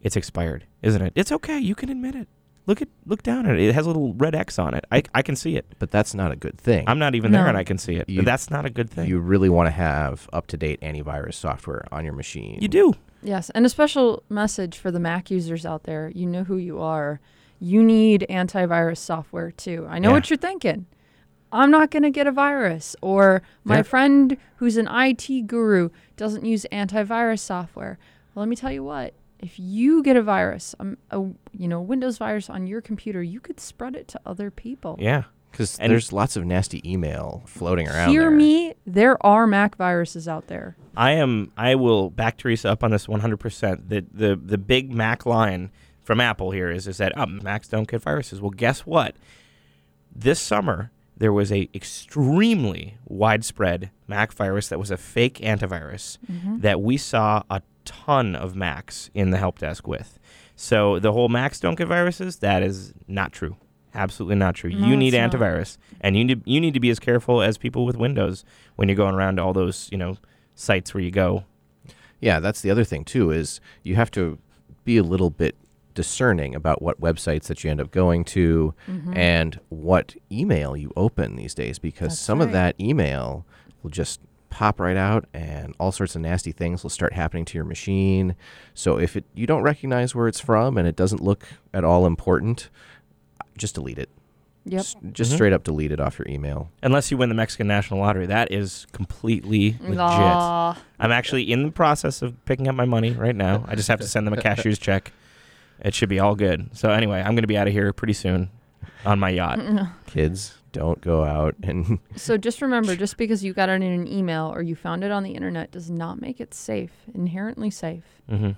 It's expired, isn't it? It's okay. You can admit it. Look at look down at it. It has a little red X on it. I, I can see it. but that's not a good thing. I'm not even there and I can see it. You- That's not a good thing. you really want to have up to date antivirus software on your machine. you do. Yes, and a special message for the Mac users out there. You know who you are. You need antivirus software too. I know Yeah. what you're thinking. I'm not going to get a virus. Or my Yeah. friend who's an IT guru doesn't use antivirus software. Well, let me tell you what. If you get a virus, um, a you know Windows virus on your computer, you could spread it to other people. Yeah. Because And- there's lots of nasty email floating around. Hear there. me, there are Mac viruses out there. I am. I will back Teresa up on this 100. percent The the the big Mac line from Apple here is is that oh, Macs don't get viruses. Well, guess what? This summer there was a extremely widespread Mac virus that was a fake antivirus mm-hmm. that we saw a ton of Macs in the help desk with. So the whole Macs don't get viruses that is not true. Absolutely not true. No, you need it's not. antivirus, and you need you need to be as careful as people with Windows when you're going around to all those you know sites where you go. Yeah, that's the other thing too is you have to be a little bit discerning about what websites that you end up going to and what email you open these days because That's some of that email will just pop right out and all sorts of nasty things will start happening to your machine. So if it you don't recognize where it's from and it doesn't look at all important, just delete it. Yep. S- Just Mhm. straight up delete it off your email. Unless you win the Mexican National Lottery, that is completely legit. Aw. I'm actually in the process of picking up my money right now. I just have to send them a cashier's check. It should be all good. So anyway, I'm going to be out of here pretty soon on my yacht. Kids, don't go out and So just remember, just because you got it in an email or you found it on the internet does not make it safe, inherently safe. hmm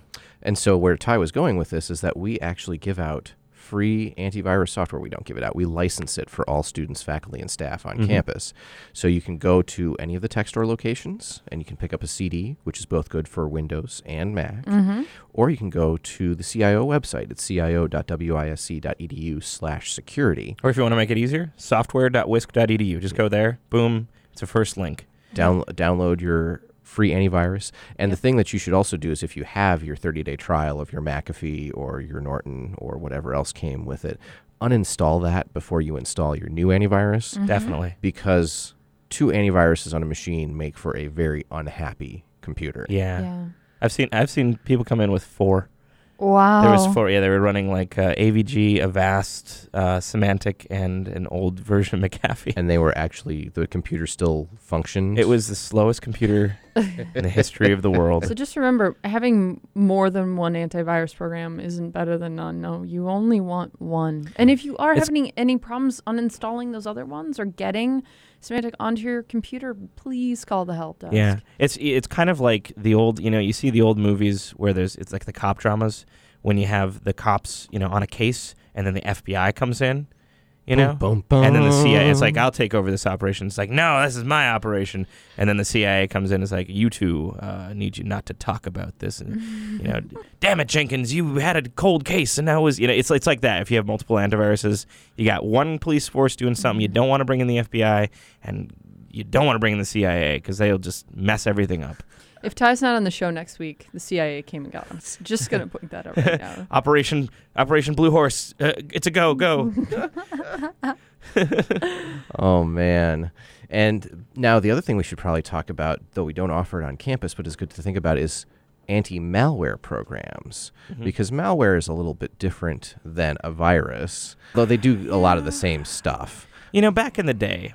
And so where Ty was going with this is that we actually give out free antivirus software. We don't give it out. We license it for all students, faculty, and staff on Mhm. campus. So you can go to any of the tech store locations and you can pick up a CD, which is both good for Windows and Mac. Mm-hmm. Or you can go to the CIO website at cio.wisc.edu slash security. Or if you want to make it easier, software.wisc.edu. Just go there. Boom. It's a first link. Down, download your free antivirus. And the thing that you should also do is if you have your 30 day trial of your McAfee or your Norton or whatever else came with it, uninstall that before you install your new antivirus Mm-hmm. Definitely. because two antiviruses on a machine make for a very unhappy computer. Yeah. Yeah. I've seen I've seen people come in with four. Wow. There was four. Yeah, they were running like uh, AVG, Avast, uh, Symantec, and an old version of McAfee. And they were actually, the computer still functioned. It was the slowest computer in the history of the world. So just remember, having more than one antivirus program isn't better than none. No, you only want one. And if you are It's- having any problems uninstalling those other ones or getting Symantec onto your computer, please call the help desk. Yeah, it's it's kind of like the old, you know, you see the old movies where there's it's like the cop dramas when you have the cops, you know, on a case and then the FBI comes in, you know, Boom, boom, and then the CIA, it's like I'll take over this operation. It's like no, this is my operation, and then the CIA comes in. It's like you two uh, need you not to talk about this, and you know, damn it, Jenkins, you had a cold case, and now was you know, it's it's like that. If you have multiple antiviruses, you got one police force doing something, you don't want to bring in the FBI, and you don't want to bring in the CIA because they'll just mess everything up. If Ty's not on the show next week, the CIA came and got him. S- Just gonna point that out right now. Operation Operation Blue Horse, uh, it's a go go. Oh man. And now the other thing we should probably talk about, though we don't offer it on campus, but is good to think about is anti-malware programs Mm-hmm. because malware is a little bit different than a virus, though they do a lot of the same stuff. you know, back in the day,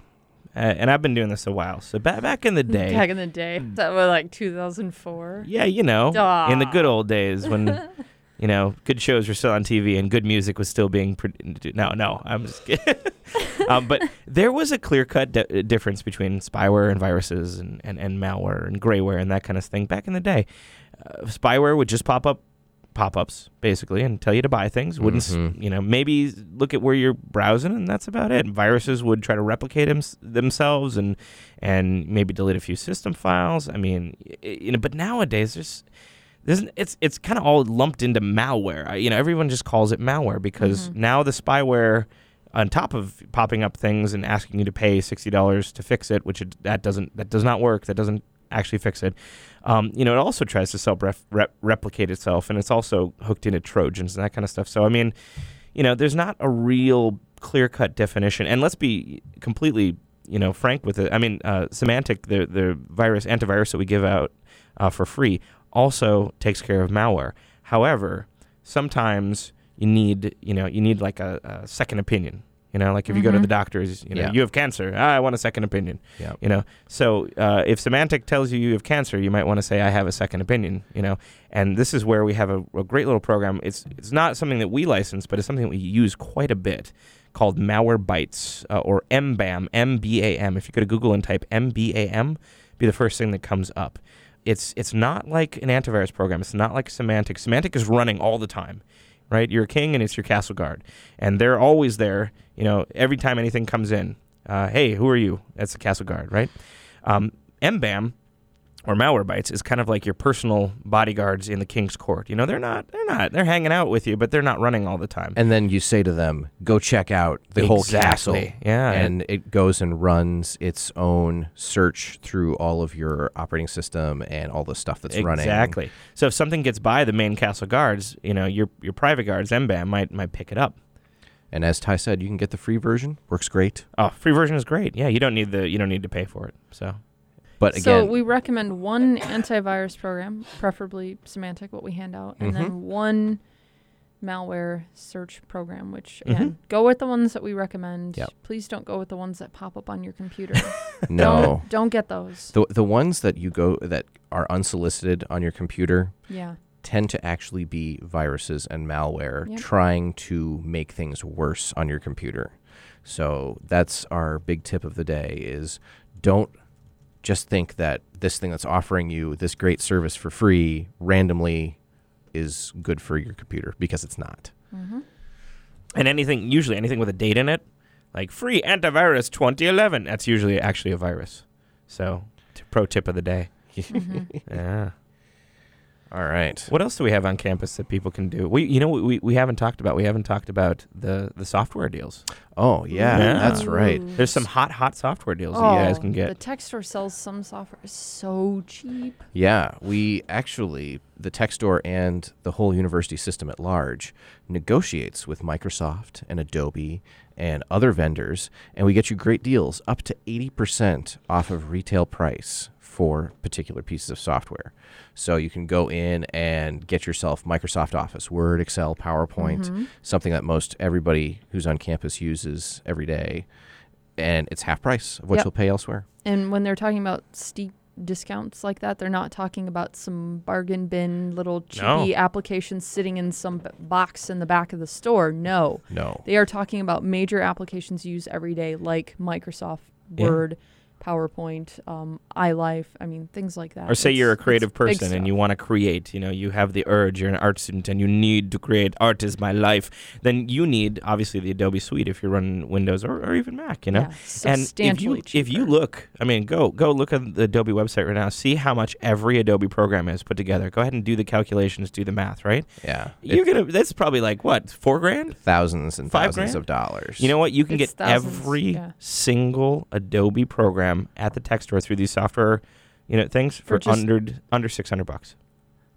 uh, and I've been doing this a while. So ba- back in the day, Back in the day, that was like 2004. yeah, you know, in the good old days when you know good shows were still on TV and good music was still being. produced. no, no, I'm just kidding. um, but there was a clear cut di- difference between spyware and viruses and, and, and malware and grayware and that kind of thing back in the day. Uh, spyware would just pop up pop-ups basically and tell you to buy things. Wouldn't s Mhm. you know maybe look at where you're browsing and that's about it. Viruses would try to replicate them, themselves and and maybe delete a few system files. I mean you know but nowadays there's there's it's it's kind of all lumped into malware. I- you know everyone just calls it malware because now the spyware on top of popping up things and asking you to pay $60 to fix it which it, that doesn't that does not work that doesn't actually fix it um, you know, it also tries to self rep- replicate itself, and it's also hooked into Trojans and that kind of stuff. So, I mean, you know, there's not a real clear cut definition. And let's be completely, you know, frank with it. I mean, uh, Symantec, the the virus antivirus that we give out uh, for free, also takes care of malware. However, sometimes you need, you know, you need like a, a second opinion. You know, like if you go to Mhm. the doctors, you know, Yeah. you have cancer. Ah, I want a second opinion Yeah. you know so uh, if Symantec tells you you have cancer you might want to say i have a second opinion you know and this is where we have a, a great little program it's it's not something that we license but it's something that we use quite a bit called Malwarebytes uh, or mbam m-b-a-m if you go to google and type m-b-a-m be the first thing that comes up it's it's not like an antivirus program it's not like Symantec Symantec is running all the time right you're a king and it's your castle guard and they're always there you know every time anything comes in uh, hey, who are you? That's the Castle Guard, right? Um, MBAM or Malwarebytes is kind of like your personal bodyguards in the king's court. You know, they're not, they're not, they're hanging out with you, but they're not running all the time. And then you say to them, "Go check out the whole castle." Yeah. And it goes and runs its own search through all of your operating system and all the stuff that's running. Exactly. So if something gets by the main castle guards, you know, your your private guards, MBAM, might might pick it up. And as Ty said, you can get the free version. Works great. Oh, free version is great. Yeah, you don't need the you don't need to pay for it. So But so we recommend one antivirus program, preferably Symantec, what we hand out, and Mm-hmm. then one malware search program. Which Mhm. again, go with the ones that we recommend. Yep. Please don't go with the ones that pop up on your computer. no. don't, don't get those. The the ones that you go that are unsolicited on your computer yeah. tend to actually be viruses and malware Yep. trying to make things worse on your computer. So that's our big tip of the day is don't just think that this thing that's offering you this great service for free randomly is good for your computer because it's not. Mm-hmm. And anything, usually anything with a date in it, like free antivirus 2011, that's usually actually a virus. So, t- pro tip of the day. Yeah. All right. What else do we have on campus that people can do? We, you know, we, we haven't talked about. We haven't talked about the the software deals. Oh yeah, Yeah. that's right. Ooh. There's some hot hot software deals that you guys Oh, can The get. tech store sells some software so cheap. Yeah, we actually the tech store and the whole university system at large negotiates with Microsoft and Adobe and other vendors, and we get you great deals up to eighty percent off of retail price for particular pieces of software. So you can go in and get yourself Microsoft Office, Word, Excel, PowerPoint, mm-hmm. something that most everybody who's on campus uses every day, and it's half price of what Yep. you'll pay elsewhere. And when they're talking about steep discounts like that, they're not talking about some bargain bin little cheapy applications sitting in some b- box in the back of the store. No. No. They are talking about major applications used every day like Microsoft Yeah. Word, PowerPoint, um, iLife, I mean things like that. Or say It's- you're a creative person and you want to create, you know, you have the urge, you're an art student and you need to create art is my life, then you need obviously the Adobe Suite if you're running Windows or, or even Mac, you know. Yeah, and if substantially you if you look, I mean, go go look at the Adobe website right now, see how much every Adobe program is put together. Go ahead and do the calculations, do the math, right? Yeah. You're gonna that's probably like what, four grand? thousands and Five thousands grand? of dollars. You know what? You can It's get thousands, every yeah. single Adobe program at the tech store through these software, you know, things for, For just- under under six hundred bucks.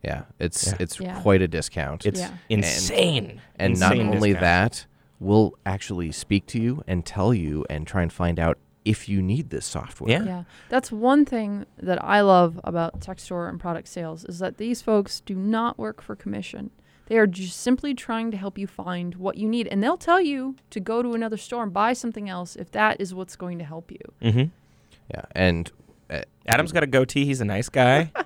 Yeah, it's Yeah. it's Yeah. quite a discount. It's Yeah. insane. and not Insane only discount. that, we'll actually speak to you and tell you and try and find out if you need this software. Yeah. Yeah, that's one thing that I love about tech store and product sales is that these folks do not work for commission. They are just simply trying to help you find what you need, and they'll tell you to go to another store and buy something else if that is what's going to help you. Mm-hmm. Yeah, and uh, Adam's got a goatee. He's a nice guy.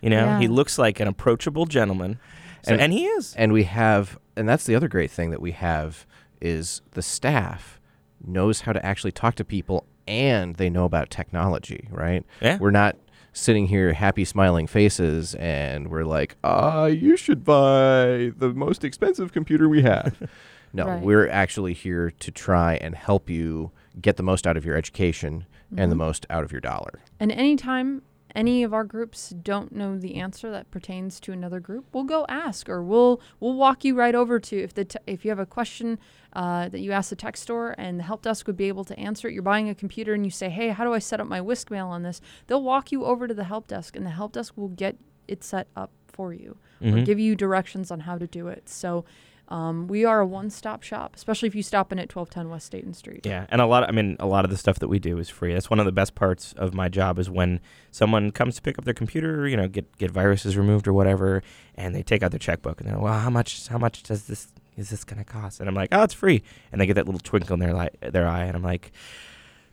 You know, he looks like an approachable gentleman, So- And- and, he is. and we have and that's the other great thing that we have is the staff knows how to actually talk to people and they know about technology, right? Yeah. We're not sitting here happy smiling faces and we're like, "Ah, you should buy the most expensive computer we have." no, Right. we're actually here to try and help you get the most out of your education and the most out of your dollar. And anytime any of our groups don't know the answer that pertains to another group, we'll go ask, or we'll we'll walk you right over to if the te- if you have a question uh, that you ask the tech store and the help desk would be able to answer it. You're buying a computer and you say, "Hey, how do I set up my WiscMail on this?" They'll walk you over to the help desk, and the help desk will get it set up for you or Mhm. give you directions on how to do it. So. Um, we are a one-stop shop, especially if you stop in at 1210 West Dayton Street. Yeah, and a lot. Of, I mean, a lot of the stuff that we do is free. That's one of the best parts of my job is when someone comes to pick up their computer, you know, get get viruses removed or whatever, and they take out their checkbook and they're, like, well, how much? How much does this? Is this gonna cost? And I'm like, oh, it's free. And they get that little twinkle in their li- their eye, and I'm like,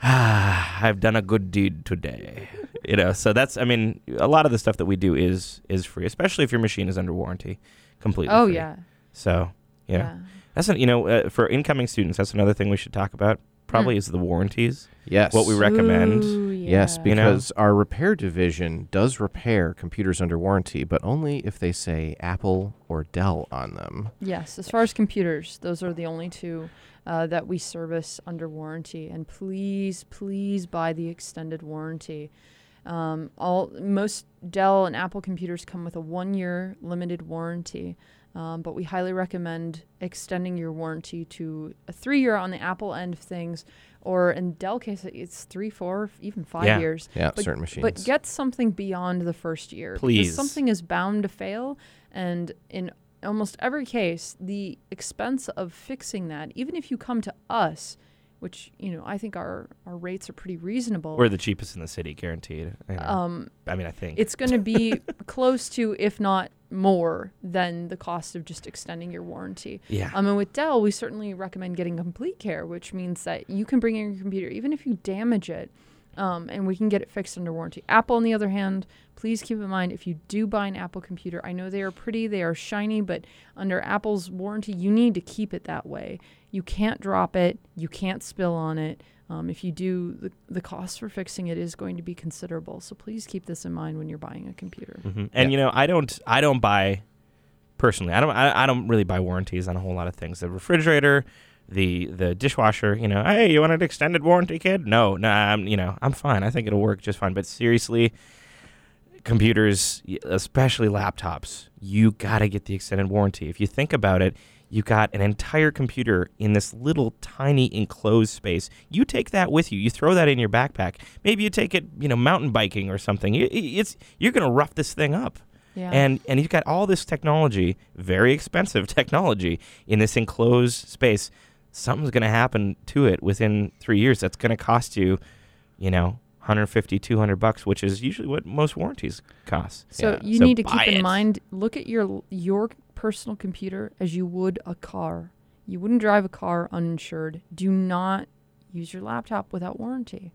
ah, I've done a good deed today. you know, so that's. I mean, a lot of the stuff that we do is is free, especially if your machine is under warranty, completely. Oh free. yeah. So yeah. yeah. That's an, you know uh, for incoming students. That's another thing we should talk about. Probably is the warranties. Yes. What we recommend. Ooh, Yes, yeah. You know? because our repair division does repair computers under warranty, but only if they say Apple or Dell on them. Yes, as far as computers, those are the only two uh, that we service under warranty. And please, please buy the extended warranty. Um, all most Dell and Apple computers come with a one-year limited warranty, um, but we highly recommend extending your warranty to a three-year on the Apple end of things, or in Dell case, it's three, four, even five Yeah. years. Yeah, But- certain machines. But get something beyond the first year. because Please. something is bound to fail. And in almost every case, the expense of fixing that, even if you come to us, which, you know, I think our, our rates are pretty reasonable. We're the cheapest in the city, guaranteed. You know. um, I mean, I think it's going to be close to, if not more, than the cost of just extending your warranty. yeah. Um, and with Dell, we certainly recommend getting complete care, which means that you can bring in your computer even if you damage it, um, and we can get it fixed under warranty. Apple, on the other hand, please keep in mind if you do buy an Apple computer, I know they are pretty, they are shiny, but under Apple's warranty, you need to keep it that way. You can't drop it, you can't spill on it. Um, if you do, the, the cost for fixing it is going to be considerable. So please keep this in mind when you're buying a computer. Mhm. And Yeah. you know, I don't I don't buy personally. I don't I, I don't really buy warranties on a whole lot of things. The refrigerator, the the dishwasher, you know, hey, you want an extended warranty, kid? No, no, I'm you know, I'm fine. I think it'll work just fine. But seriously, computers, especially laptops, you got to get the extended warranty. If you think about it, you got an entire computer in this little tiny enclosed space. You take that with you. You throw that in your backpack. Maybe you take it, you know, mountain biking or something. It's you're going to rough this thing up. Yeah. And and you've got all this technology, very expensive technology in this enclosed space. Something's going to happen to it within 3 years that's going to cost you, you know, 150 200 bucks, which is usually what most warranties cost. So Yeah. you So need to buy keep in it. mind, look at your your personal computer as you would a car. You wouldn't drive a car uninsured. Do not use your laptop without warranty.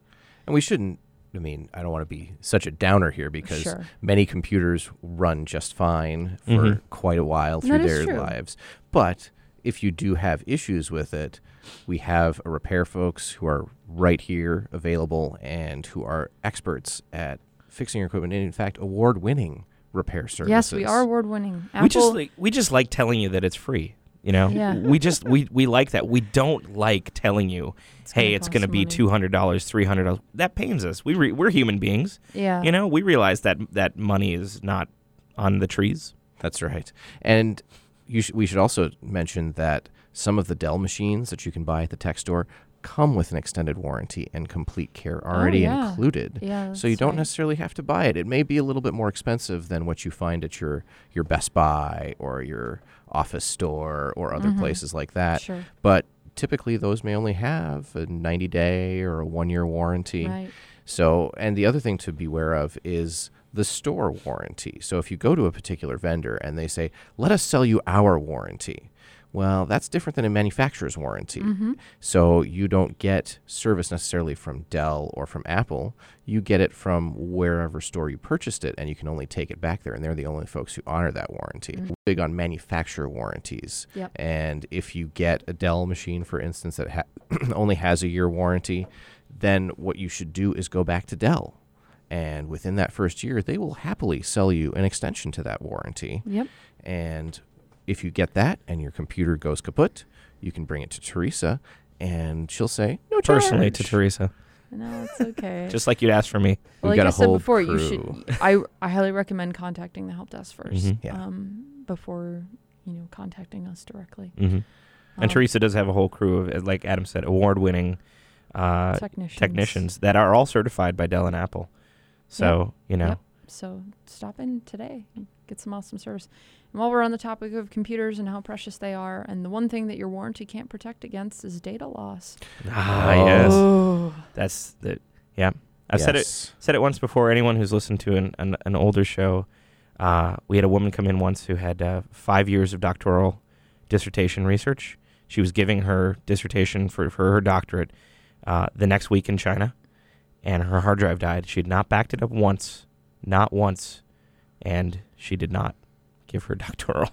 And we shouldn't. I mean, I don't want to be such a downer here because Sure. many computers run just fine for Mhm. quite a while That through is their true. lives. But if you do have issues with it, we have a repair folks who are right here available and who are experts at fixing your equipment and in fact award-winning repair services. Yes, we are award winning. We just like we just like telling you that it's free. You know, Yeah. we just we, we like that. We don't like telling you, gonna hey, it's going to be two hundred dollars, three hundred dollars. That pains us. We re- we're human beings. yeah. You know, we realize that that money is not on the trees. That's right. And you sh- we should also mention that some of the Dell machines that you can buy at the tech store come with an extended warranty and complete care already Oh, yeah. included. Yeah, so you don't right. necessarily have to buy it. It may be a little bit more expensive than what you find at your your Best Buy or your office store or other places like that. Mm-hmm. Sure. But typically those may only have a 90 day or a 1 year warranty. Right. So, and the other thing to beware of is the store warranty. So, if you go to a particular vendor and they say, let us sell you our warranty, well, that's different than a manufacturer's warranty. Mm-hmm. So, you don't get service necessarily from Dell or from Apple. You get it from wherever store you purchased it, and you can only take it back there. And they're the only folks who honor that warranty. Mm-hmm. Big on manufacturer warranties. Yep. And if you get a Dell machine, for instance, that ha- only has a year warranty, then what you should do is go back to Dell. And within that first year, they will happily sell you an extension to that warranty. Yep. And if you get that and your computer goes kaput, you can bring it to Teresa and she'll say, no charge. Personally, to Teresa, No, it's okay. just like you'd ask for me. Well, We've like got I a said whole before, you crew. should. I I highly recommend contacting the help desk 1st Mhm. Yeah. um, before you know contacting us directly. hmm Um, And Teresa does have a whole crew of, as like Adam said, award-winning uh, technicians. technicians that are all certified by Dell and Apple. So you know, Yep. So stop in today, and get some awesome service. And while we're on the topic of computers and how precious they are, and the one thing that your warranty can't protect against is data loss. ah, yes, Oh. that's the yeah. I've said it said it once before. Anyone who's listened to an an, an older show, uh, we had a woman come in once who had uh, five years of doctoral dissertation research. She was giving her dissertation for, for her doctorate uh, the next week in China, and her hard drive died. She had not backed it up once, not once, and she did not give her a doctoral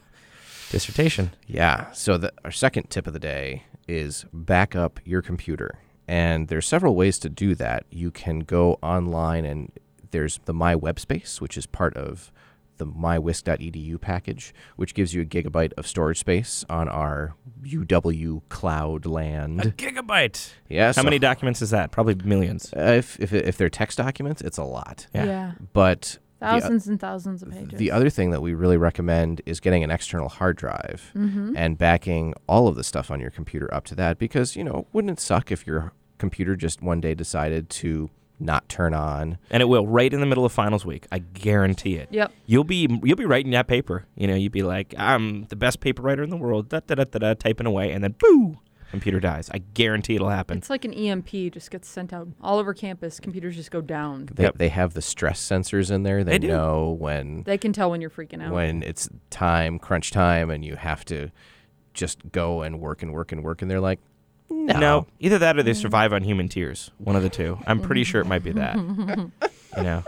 dissertation. Yeah. So the, our second tip of the day is back up your computer. And there's several ways to do that. You can go online and there's the My Web Space, which is part of the mywisc.edu package, which gives you a gigabyte of storage space on our UW cloud A land. gigabyte. Yeah. How so, many documents is that? Probably millions. uh, if, if, if they're text documents, it's a lot. Yeah. Yeah. But the, Thousands and thousands of pages. the other thing that we really recommend is getting an external hard drive Mm-hmm. and backing all of the stuff on your computer up to that because, you know, wouldn't it suck if your computer just one day decided to not turn on? And it will right in the middle of finals week. I guarantee it. Yep. You'll be you'll be writing that paper. You know, you'd be like, I'm the best paper writer in the world. Da da da da, da typing away, and then boo, computer dies. I guarantee it'll happen. It's like an EMP just gets sent out all over campus. Computers just go down. They, Yep. they have the stress sensors in there. They, They do. know when They can tell when you're freaking out. when it's time, crunch time, and you have to just go and work and work and work. And they're like, no. either that or they survive on human tears. One of the two. I'm pretty sure it might be that. you know.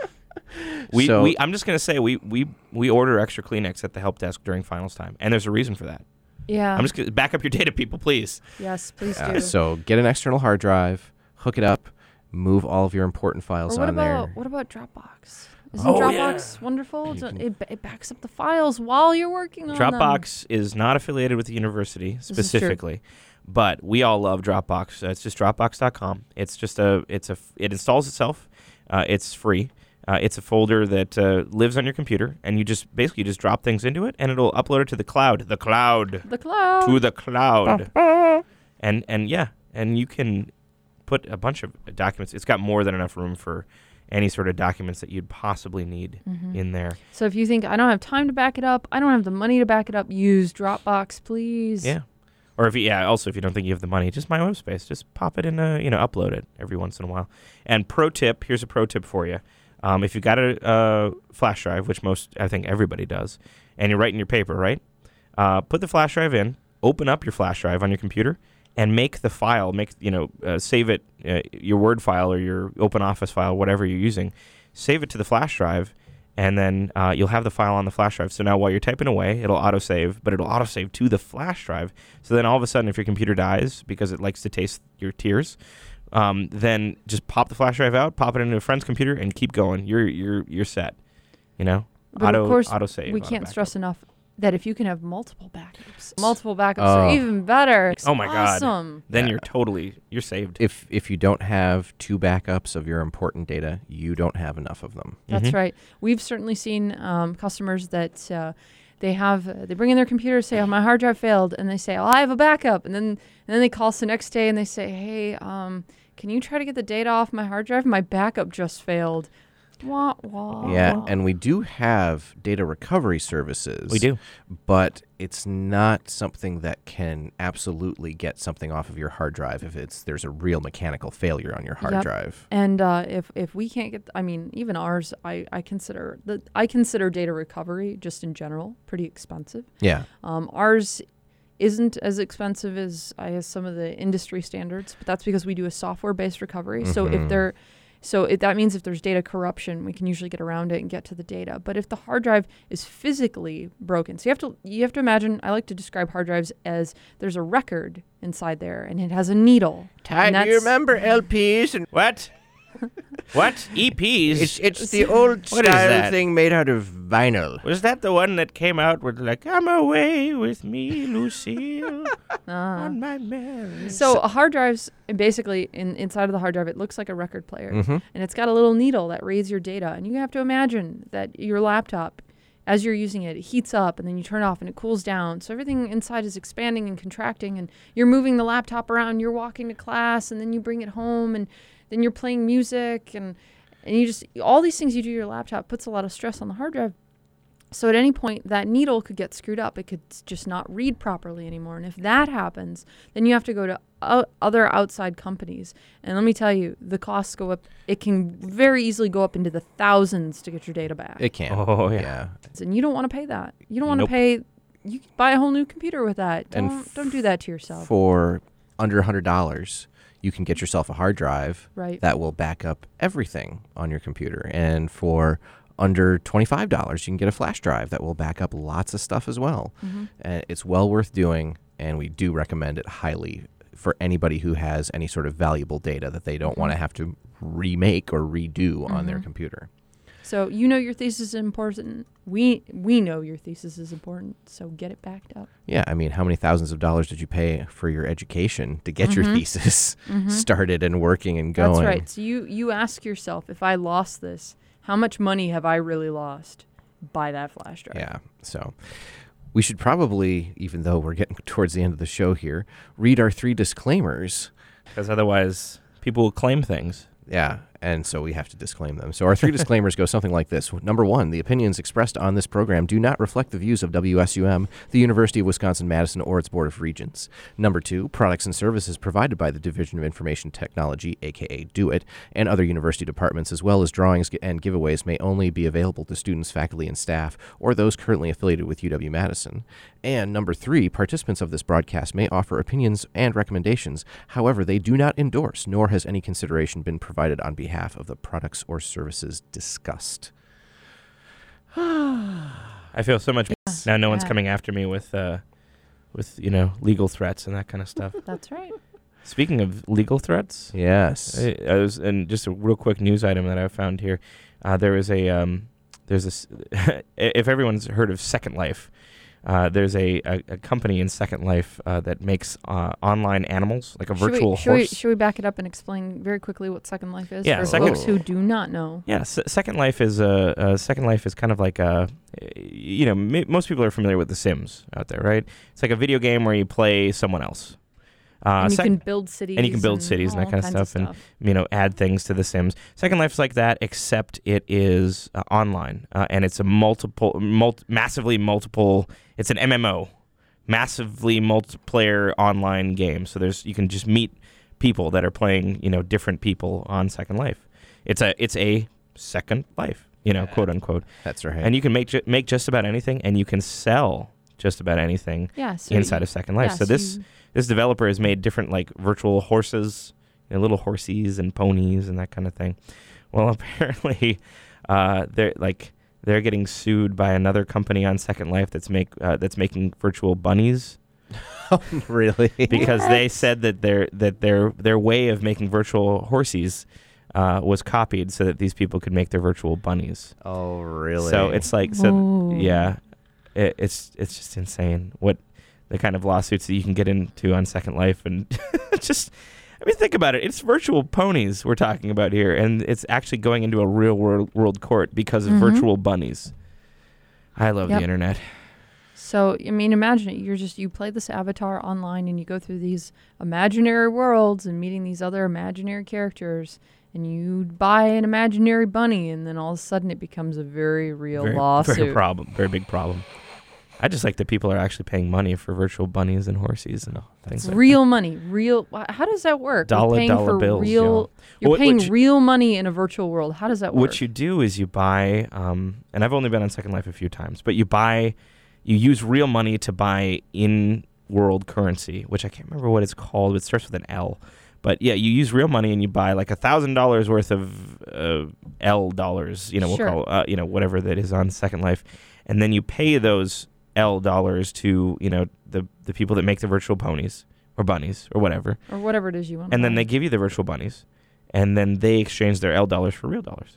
We, So- we I'm just gonna say we, we we order extra Kleenex at the help desk during finals time, and there's a reason for that. Yeah. I'm just gonna back up your data, people, please. yes, please Uh, do. so get an external hard drive, hook it up, move all of your important files or what on about there. what about Dropbox? Isn't Oh, Dropbox wonderful? It's- It, ba- it backs up the files while you're working on them. Dropbox is not affiliated with the university is true. specifically, but we all love Dropbox. Uh, it's just Dropbox.com. It's just a it's a f- it installs itself. Uh, it's free. Uh, it's a folder that uh, lives on your computer, and you just basically just drop things into it, and it'll upload it to the cloud. The cloud The cloud. to the cloud. and and yeah, and you can put a bunch of documents. It's got more than enough room for any sort of documents that you'd possibly need Mm-hmm. in there. So if you think I don't have time to back it up, I don't have the money to back it up, use Dropbox, please. Yeah. Or if you, yeah, also if you don't think you have the money, just my web space, just pop it in a, you know, upload it every once in a while. And pro tip, here's a pro tip for you. Um, if you've got a, uh flash drive, which most, I think everybody does, and you're writing your paper, right? Uh, put the flash drive in, open up your flash drive on your computer, and make the file, make, you know, uh, save it, uh, your Word file or your Open Office file, whatever you're using, save it to the flash drive, and then uh, you'll have the file on the flash drive. So now while you're typing away, it'll autosave, but it'll autosave to the flash drive. So then all of a sudden, if your computer dies because it likes to taste your tears, um, then just pop the flash drive out, pop it into a friend's computer, and keep going. You're you're you're set. You know, But auto of course, autosave. we can't backup. stress enough that if you can have multiple backups, multiple backups Oh. are even better. It's Oh my God. Then Yeah. you're totally you're saved. If if you don't have two backups of your important data, you don't have enough of them. That's Mhm. right. We've certainly seen um, customers that uh, they have uh, they bring in their computer, say, "Oh, my hard drive failed," and they say, "Oh, I have a backup," and then and then they call us the next day and they say, "Hey, um, can you try to get the data off my hard drive? My backup just failed." Wah, wah. Yeah, and we do have data recovery services. we do. but it's not something that can absolutely get something off of your hard drive if it's there's a real mechanical failure on your hard Yep. drive. And uh, if if we can't get, I mean, even ours, I, I consider the I consider data recovery just in general pretty expensive. Yeah. Um, ours isn't as expensive as I guess some of the industry standards, but that's because we do a software based recovery. So if Mhm. there, so if that means if there's data corruption, we can usually get around it and get to the data. But if the hard drive is physically broken, so you have to you have to imagine. I like to describe hard drives as there's a record inside there, and it has a needle. And remember LPs? And What? what? EPs? it's the old What is that? thing made out of vinyl. Was that the one that came out with like "Come away with me, Lucille, Uh, on my marriage"? So a hard drive's basically in, inside of the hard drive. It looks like a record player, Mm-hmm. and it's got a little needle that reads your data. And you have to imagine that your laptop, as you're using it, it heats up, and then you turn it off, and it cools down. So everything inside is expanding and contracting, and you're moving the laptop around. You're walking to class, and then you bring it home, and then you're playing music, and and you just all these things you do to your laptop puts a lot of stress on the hard drive. So at any point, that needle could get screwed up. It could just not read properly anymore. And if that happens, then you have to go to o- other outside companies. And let me tell you, the costs go up. It can very easily go up into the thousands to get your data back. It can. Oh, yeah. and you don't want to pay that. You don't want to Nope. pay. You can buy a whole new computer with that. And Don't don't do that to yourself. For under a hundred dollars, you can get yourself a hard drive Right. that will back up everything on your computer. And for under twenty-five dollars, you can get a flash drive that will back up lots of stuff as well. Mm-hmm. And it's well worth doing, and we do recommend it highly for anybody who has any sort of valuable data that they don't want to have to remake or redo on their computer. So you know your thesis is important. We we know your thesis is important. So get it backed up. Yeah, I mean, how many thousands of dollars did you pay for your education to get your thesis started and working and going? Mm-hmm. That's right. So you you ask yourself, if I lost this, how much money have I really lost by that flash drive? Yeah. So we should probably, even though we're getting towards the end of the show here, read our three disclaimers. Because otherwise, people will claim things. Yeah, and so we have to disclaim them. So our three disclaimers go something like this. Number one, the opinions expressed on this program do not reflect the views of WSUM, the University of Wisconsin Madison, or its Board of Regents. Number two, products and services provided by the Division of Information Technology, aka DO-IT, and other university departments, as well as drawings and giveaways, may only be available to students, faculty, and staff, or those currently affiliated with UW Madison. And number three, participants of this broadcast may offer opinions and recommendations. However, they do not endorse, nor has any consideration been provided on behalf of the products or services discussed. I feel so much better now. No one's coming after me with, uh, with you know, legal threats and that kind of stuff. That's right. Speaking of legal threats, Yes. I, I was, and just a real quick news item that I found here. Uh, there is a um, there's this. if everyone's heard of Second Life, uh, there's a, a, a company in Second Life uh, that makes uh, online animals, like a Should we- virtual should we, horse. should we back it up and explain very quickly what Second Life is Yeah, for Second- folks who do not know? Yeah, Se- Second Life is a Second Life is kind of like a, you know, m- most people are familiar with The Sims out there, right? It's like a video game where you play someone else. Uh, and you Sec- can build cities. and you can build cities and that kind of kinds stuff, and you know add things to the sims second life's like that except it is uh, online uh, and it's a multiple mul- massively multiple it's an mmo massively multiplayer online game so there's you can just meet people that are playing you know different people on second life it's a it's a second life you know Yeah. quote unquote That's right. and you can make ju- make just about anything and you can sell just about anything yeah, so inside you- of second life yeah, so this you- this developer has made different like virtual horses, you know, little horsies and ponies and that kind of thing. Well, apparently, uh, they're like they're getting sued by another company on Second Life that's make uh, that's making virtual bunnies really? because they said that their that their their way of making virtual horsies uh, was copied so that these people could make their virtual bunnies. oh, really? So it's like so Whoa. yeah, it, it's it's just insane what the kind of lawsuits that you can get into on Second Life, and just I mean think about it. It's virtual ponies we're talking about here, and it's actually going into a real world world court because of Mhm. virtual bunnies. I love Yep. the internet. So I mean, imagine it. You're just you play this avatar online, and you go through these imaginary worlds and meeting these other imaginary characters, and you buy an imaginary bunny, and then all of a sudden it becomes a very real very, lawsuit. very problem, very big problem. I just like that people are actually paying money for virtual bunnies and horses and all things like real money, real. How does that work? You're Dollar- paying dollar for bills, real. You're What- paying which- real money in a virtual world. How does that work? What you do is you buy, um, and I've only been on Second Life a few times, but you buy, you use real money to buy in world currency, which I can't remember what it's called. It starts with an L. But yeah, you use real money and you buy like a thousand dollars worth of uh, L dollars. You know, we'll call uh, you know whatever that is on Second Life, and then you pay those L dollars to you know the the people that make the virtual ponies or bunnies or whatever, or whatever it is you want. and then they give you the virtual bunnies, and then they exchange their L dollars for real dollars.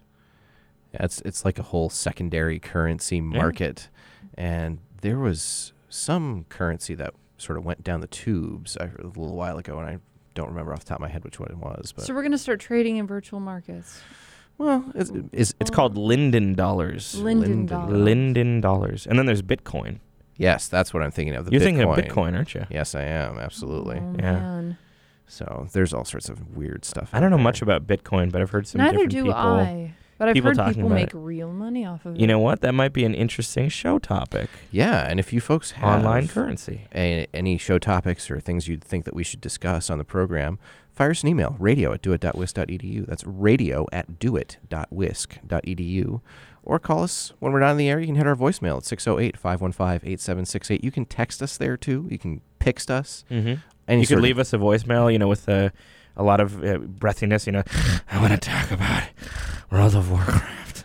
Yeah, it's it's like a whole secondary currency market, and there was some currency that sort of went down the tubes a a little while ago, and I don't remember off the top of my head which one it was. But So we're gonna start trading in virtual markets. well, it's, is It's called Linden dollars. Linden dollars. Linden dollars. And then there's Bitcoin. yes, that's what I'm thinking of. The You're Bitcoin. thinking of Bitcoin, aren't you? Yes, I am absolutely. Oh, Yeah. man. So there's all sorts of weird stuff. I don't know there. much about Bitcoin, but I've heard some Neither different do people. I. But I've people heard talking people about make it. real money off of it. You know what? That might be an interesting show topic. Yeah, and if you folks have Online currency. a, any show topics or things you'd think that we should discuss on the program, fire us an email, radio at doit.wisc.edu. That's radio at doit.wisc.edu. Or call us when we're not in the air. You can hit our voicemail at 608 515 8768. You can text us there too. You can pixt us. Mm-hmm. Any you sort could of- leave us a voicemail, you know, with uh, a lot of uh, breathiness. You know, I want to talk about World of Warcraft.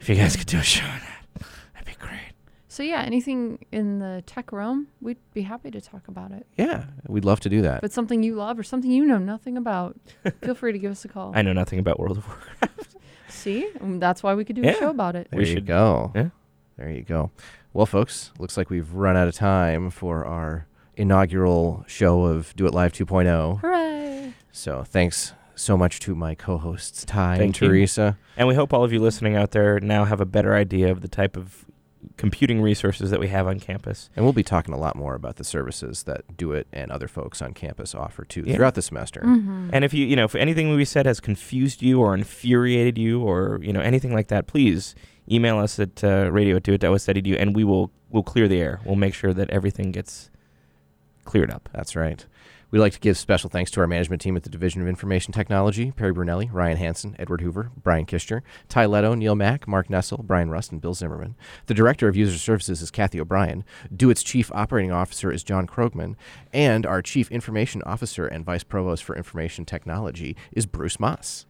if you guys could do a show on that, that'd be great. So yeah, anything in the tech realm, we'd be happy to talk about it. Yeah, we'd love to do that. If it's something you love or something you know nothing about, feel free to give us a call. I know nothing about World of Warcraft. See, Um, that's why we could do Yeah. a show about it. There We you should- go. yeah. There you go. Well, folks, looks like we've run out of time for our inaugural show of Do It Live 2.0. Hooray! So thanks so much to my co-hosts Ty and Thank you. Teresa. And we hope all of you listening out there now have a better idea of the type of computing resources that we have on campus. And we'll be talking a lot more about the services that Do It and other folks on campus offer too Yeah. throughout the semester. Mm-hmm. And if you, you know, if anything we said has confused you or infuriated you or, you know, anything like that, please email us at uh, radio at doit.wisc.edu and we will we'll clear the air. We'll make sure that everything gets cleared up. That's right. We'd like to give special thanks to our management team at the Division of Information Technology Perry Brunelli, Ryan Hansen, Edward Hoover, Brian Kischer, Ty Leto, Neil Mack, Mark Nessel, Brian Rust, and Bill Zimmerman. The Director of User Services is Kathy O'Brien. Do its Chief Operating Officer is John Krogman. And our Chief Information Officer and Vice Provost for Information Technology is Bruce Maas.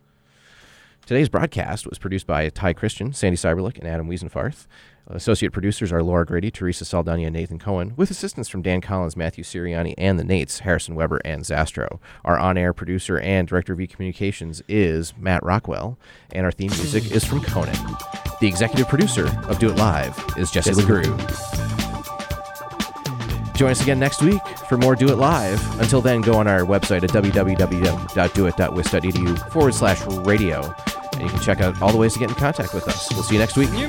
Today's broadcast was produced by Ty Christian, Sandy Cyberlick, and Adam Wiesenfarth. Associate producers are Laura Grady, Teresa Saldana, and Nathan Cohen, with assistance from Dan Collins, Matthew Siriani, and the Nates, Harrison Weber, and Zastro. Our on air producer and director of e communications is Matt Rockwell, and our theme music is from Conan. The executive producer of Do It Live is Jesse, LeGroux. Join us again next week for more Do It Live. Until then, go on our website at www.doit.wisc.edu forward slash radio, and you can check out all the ways to get in contact with us. We'll see you next week. You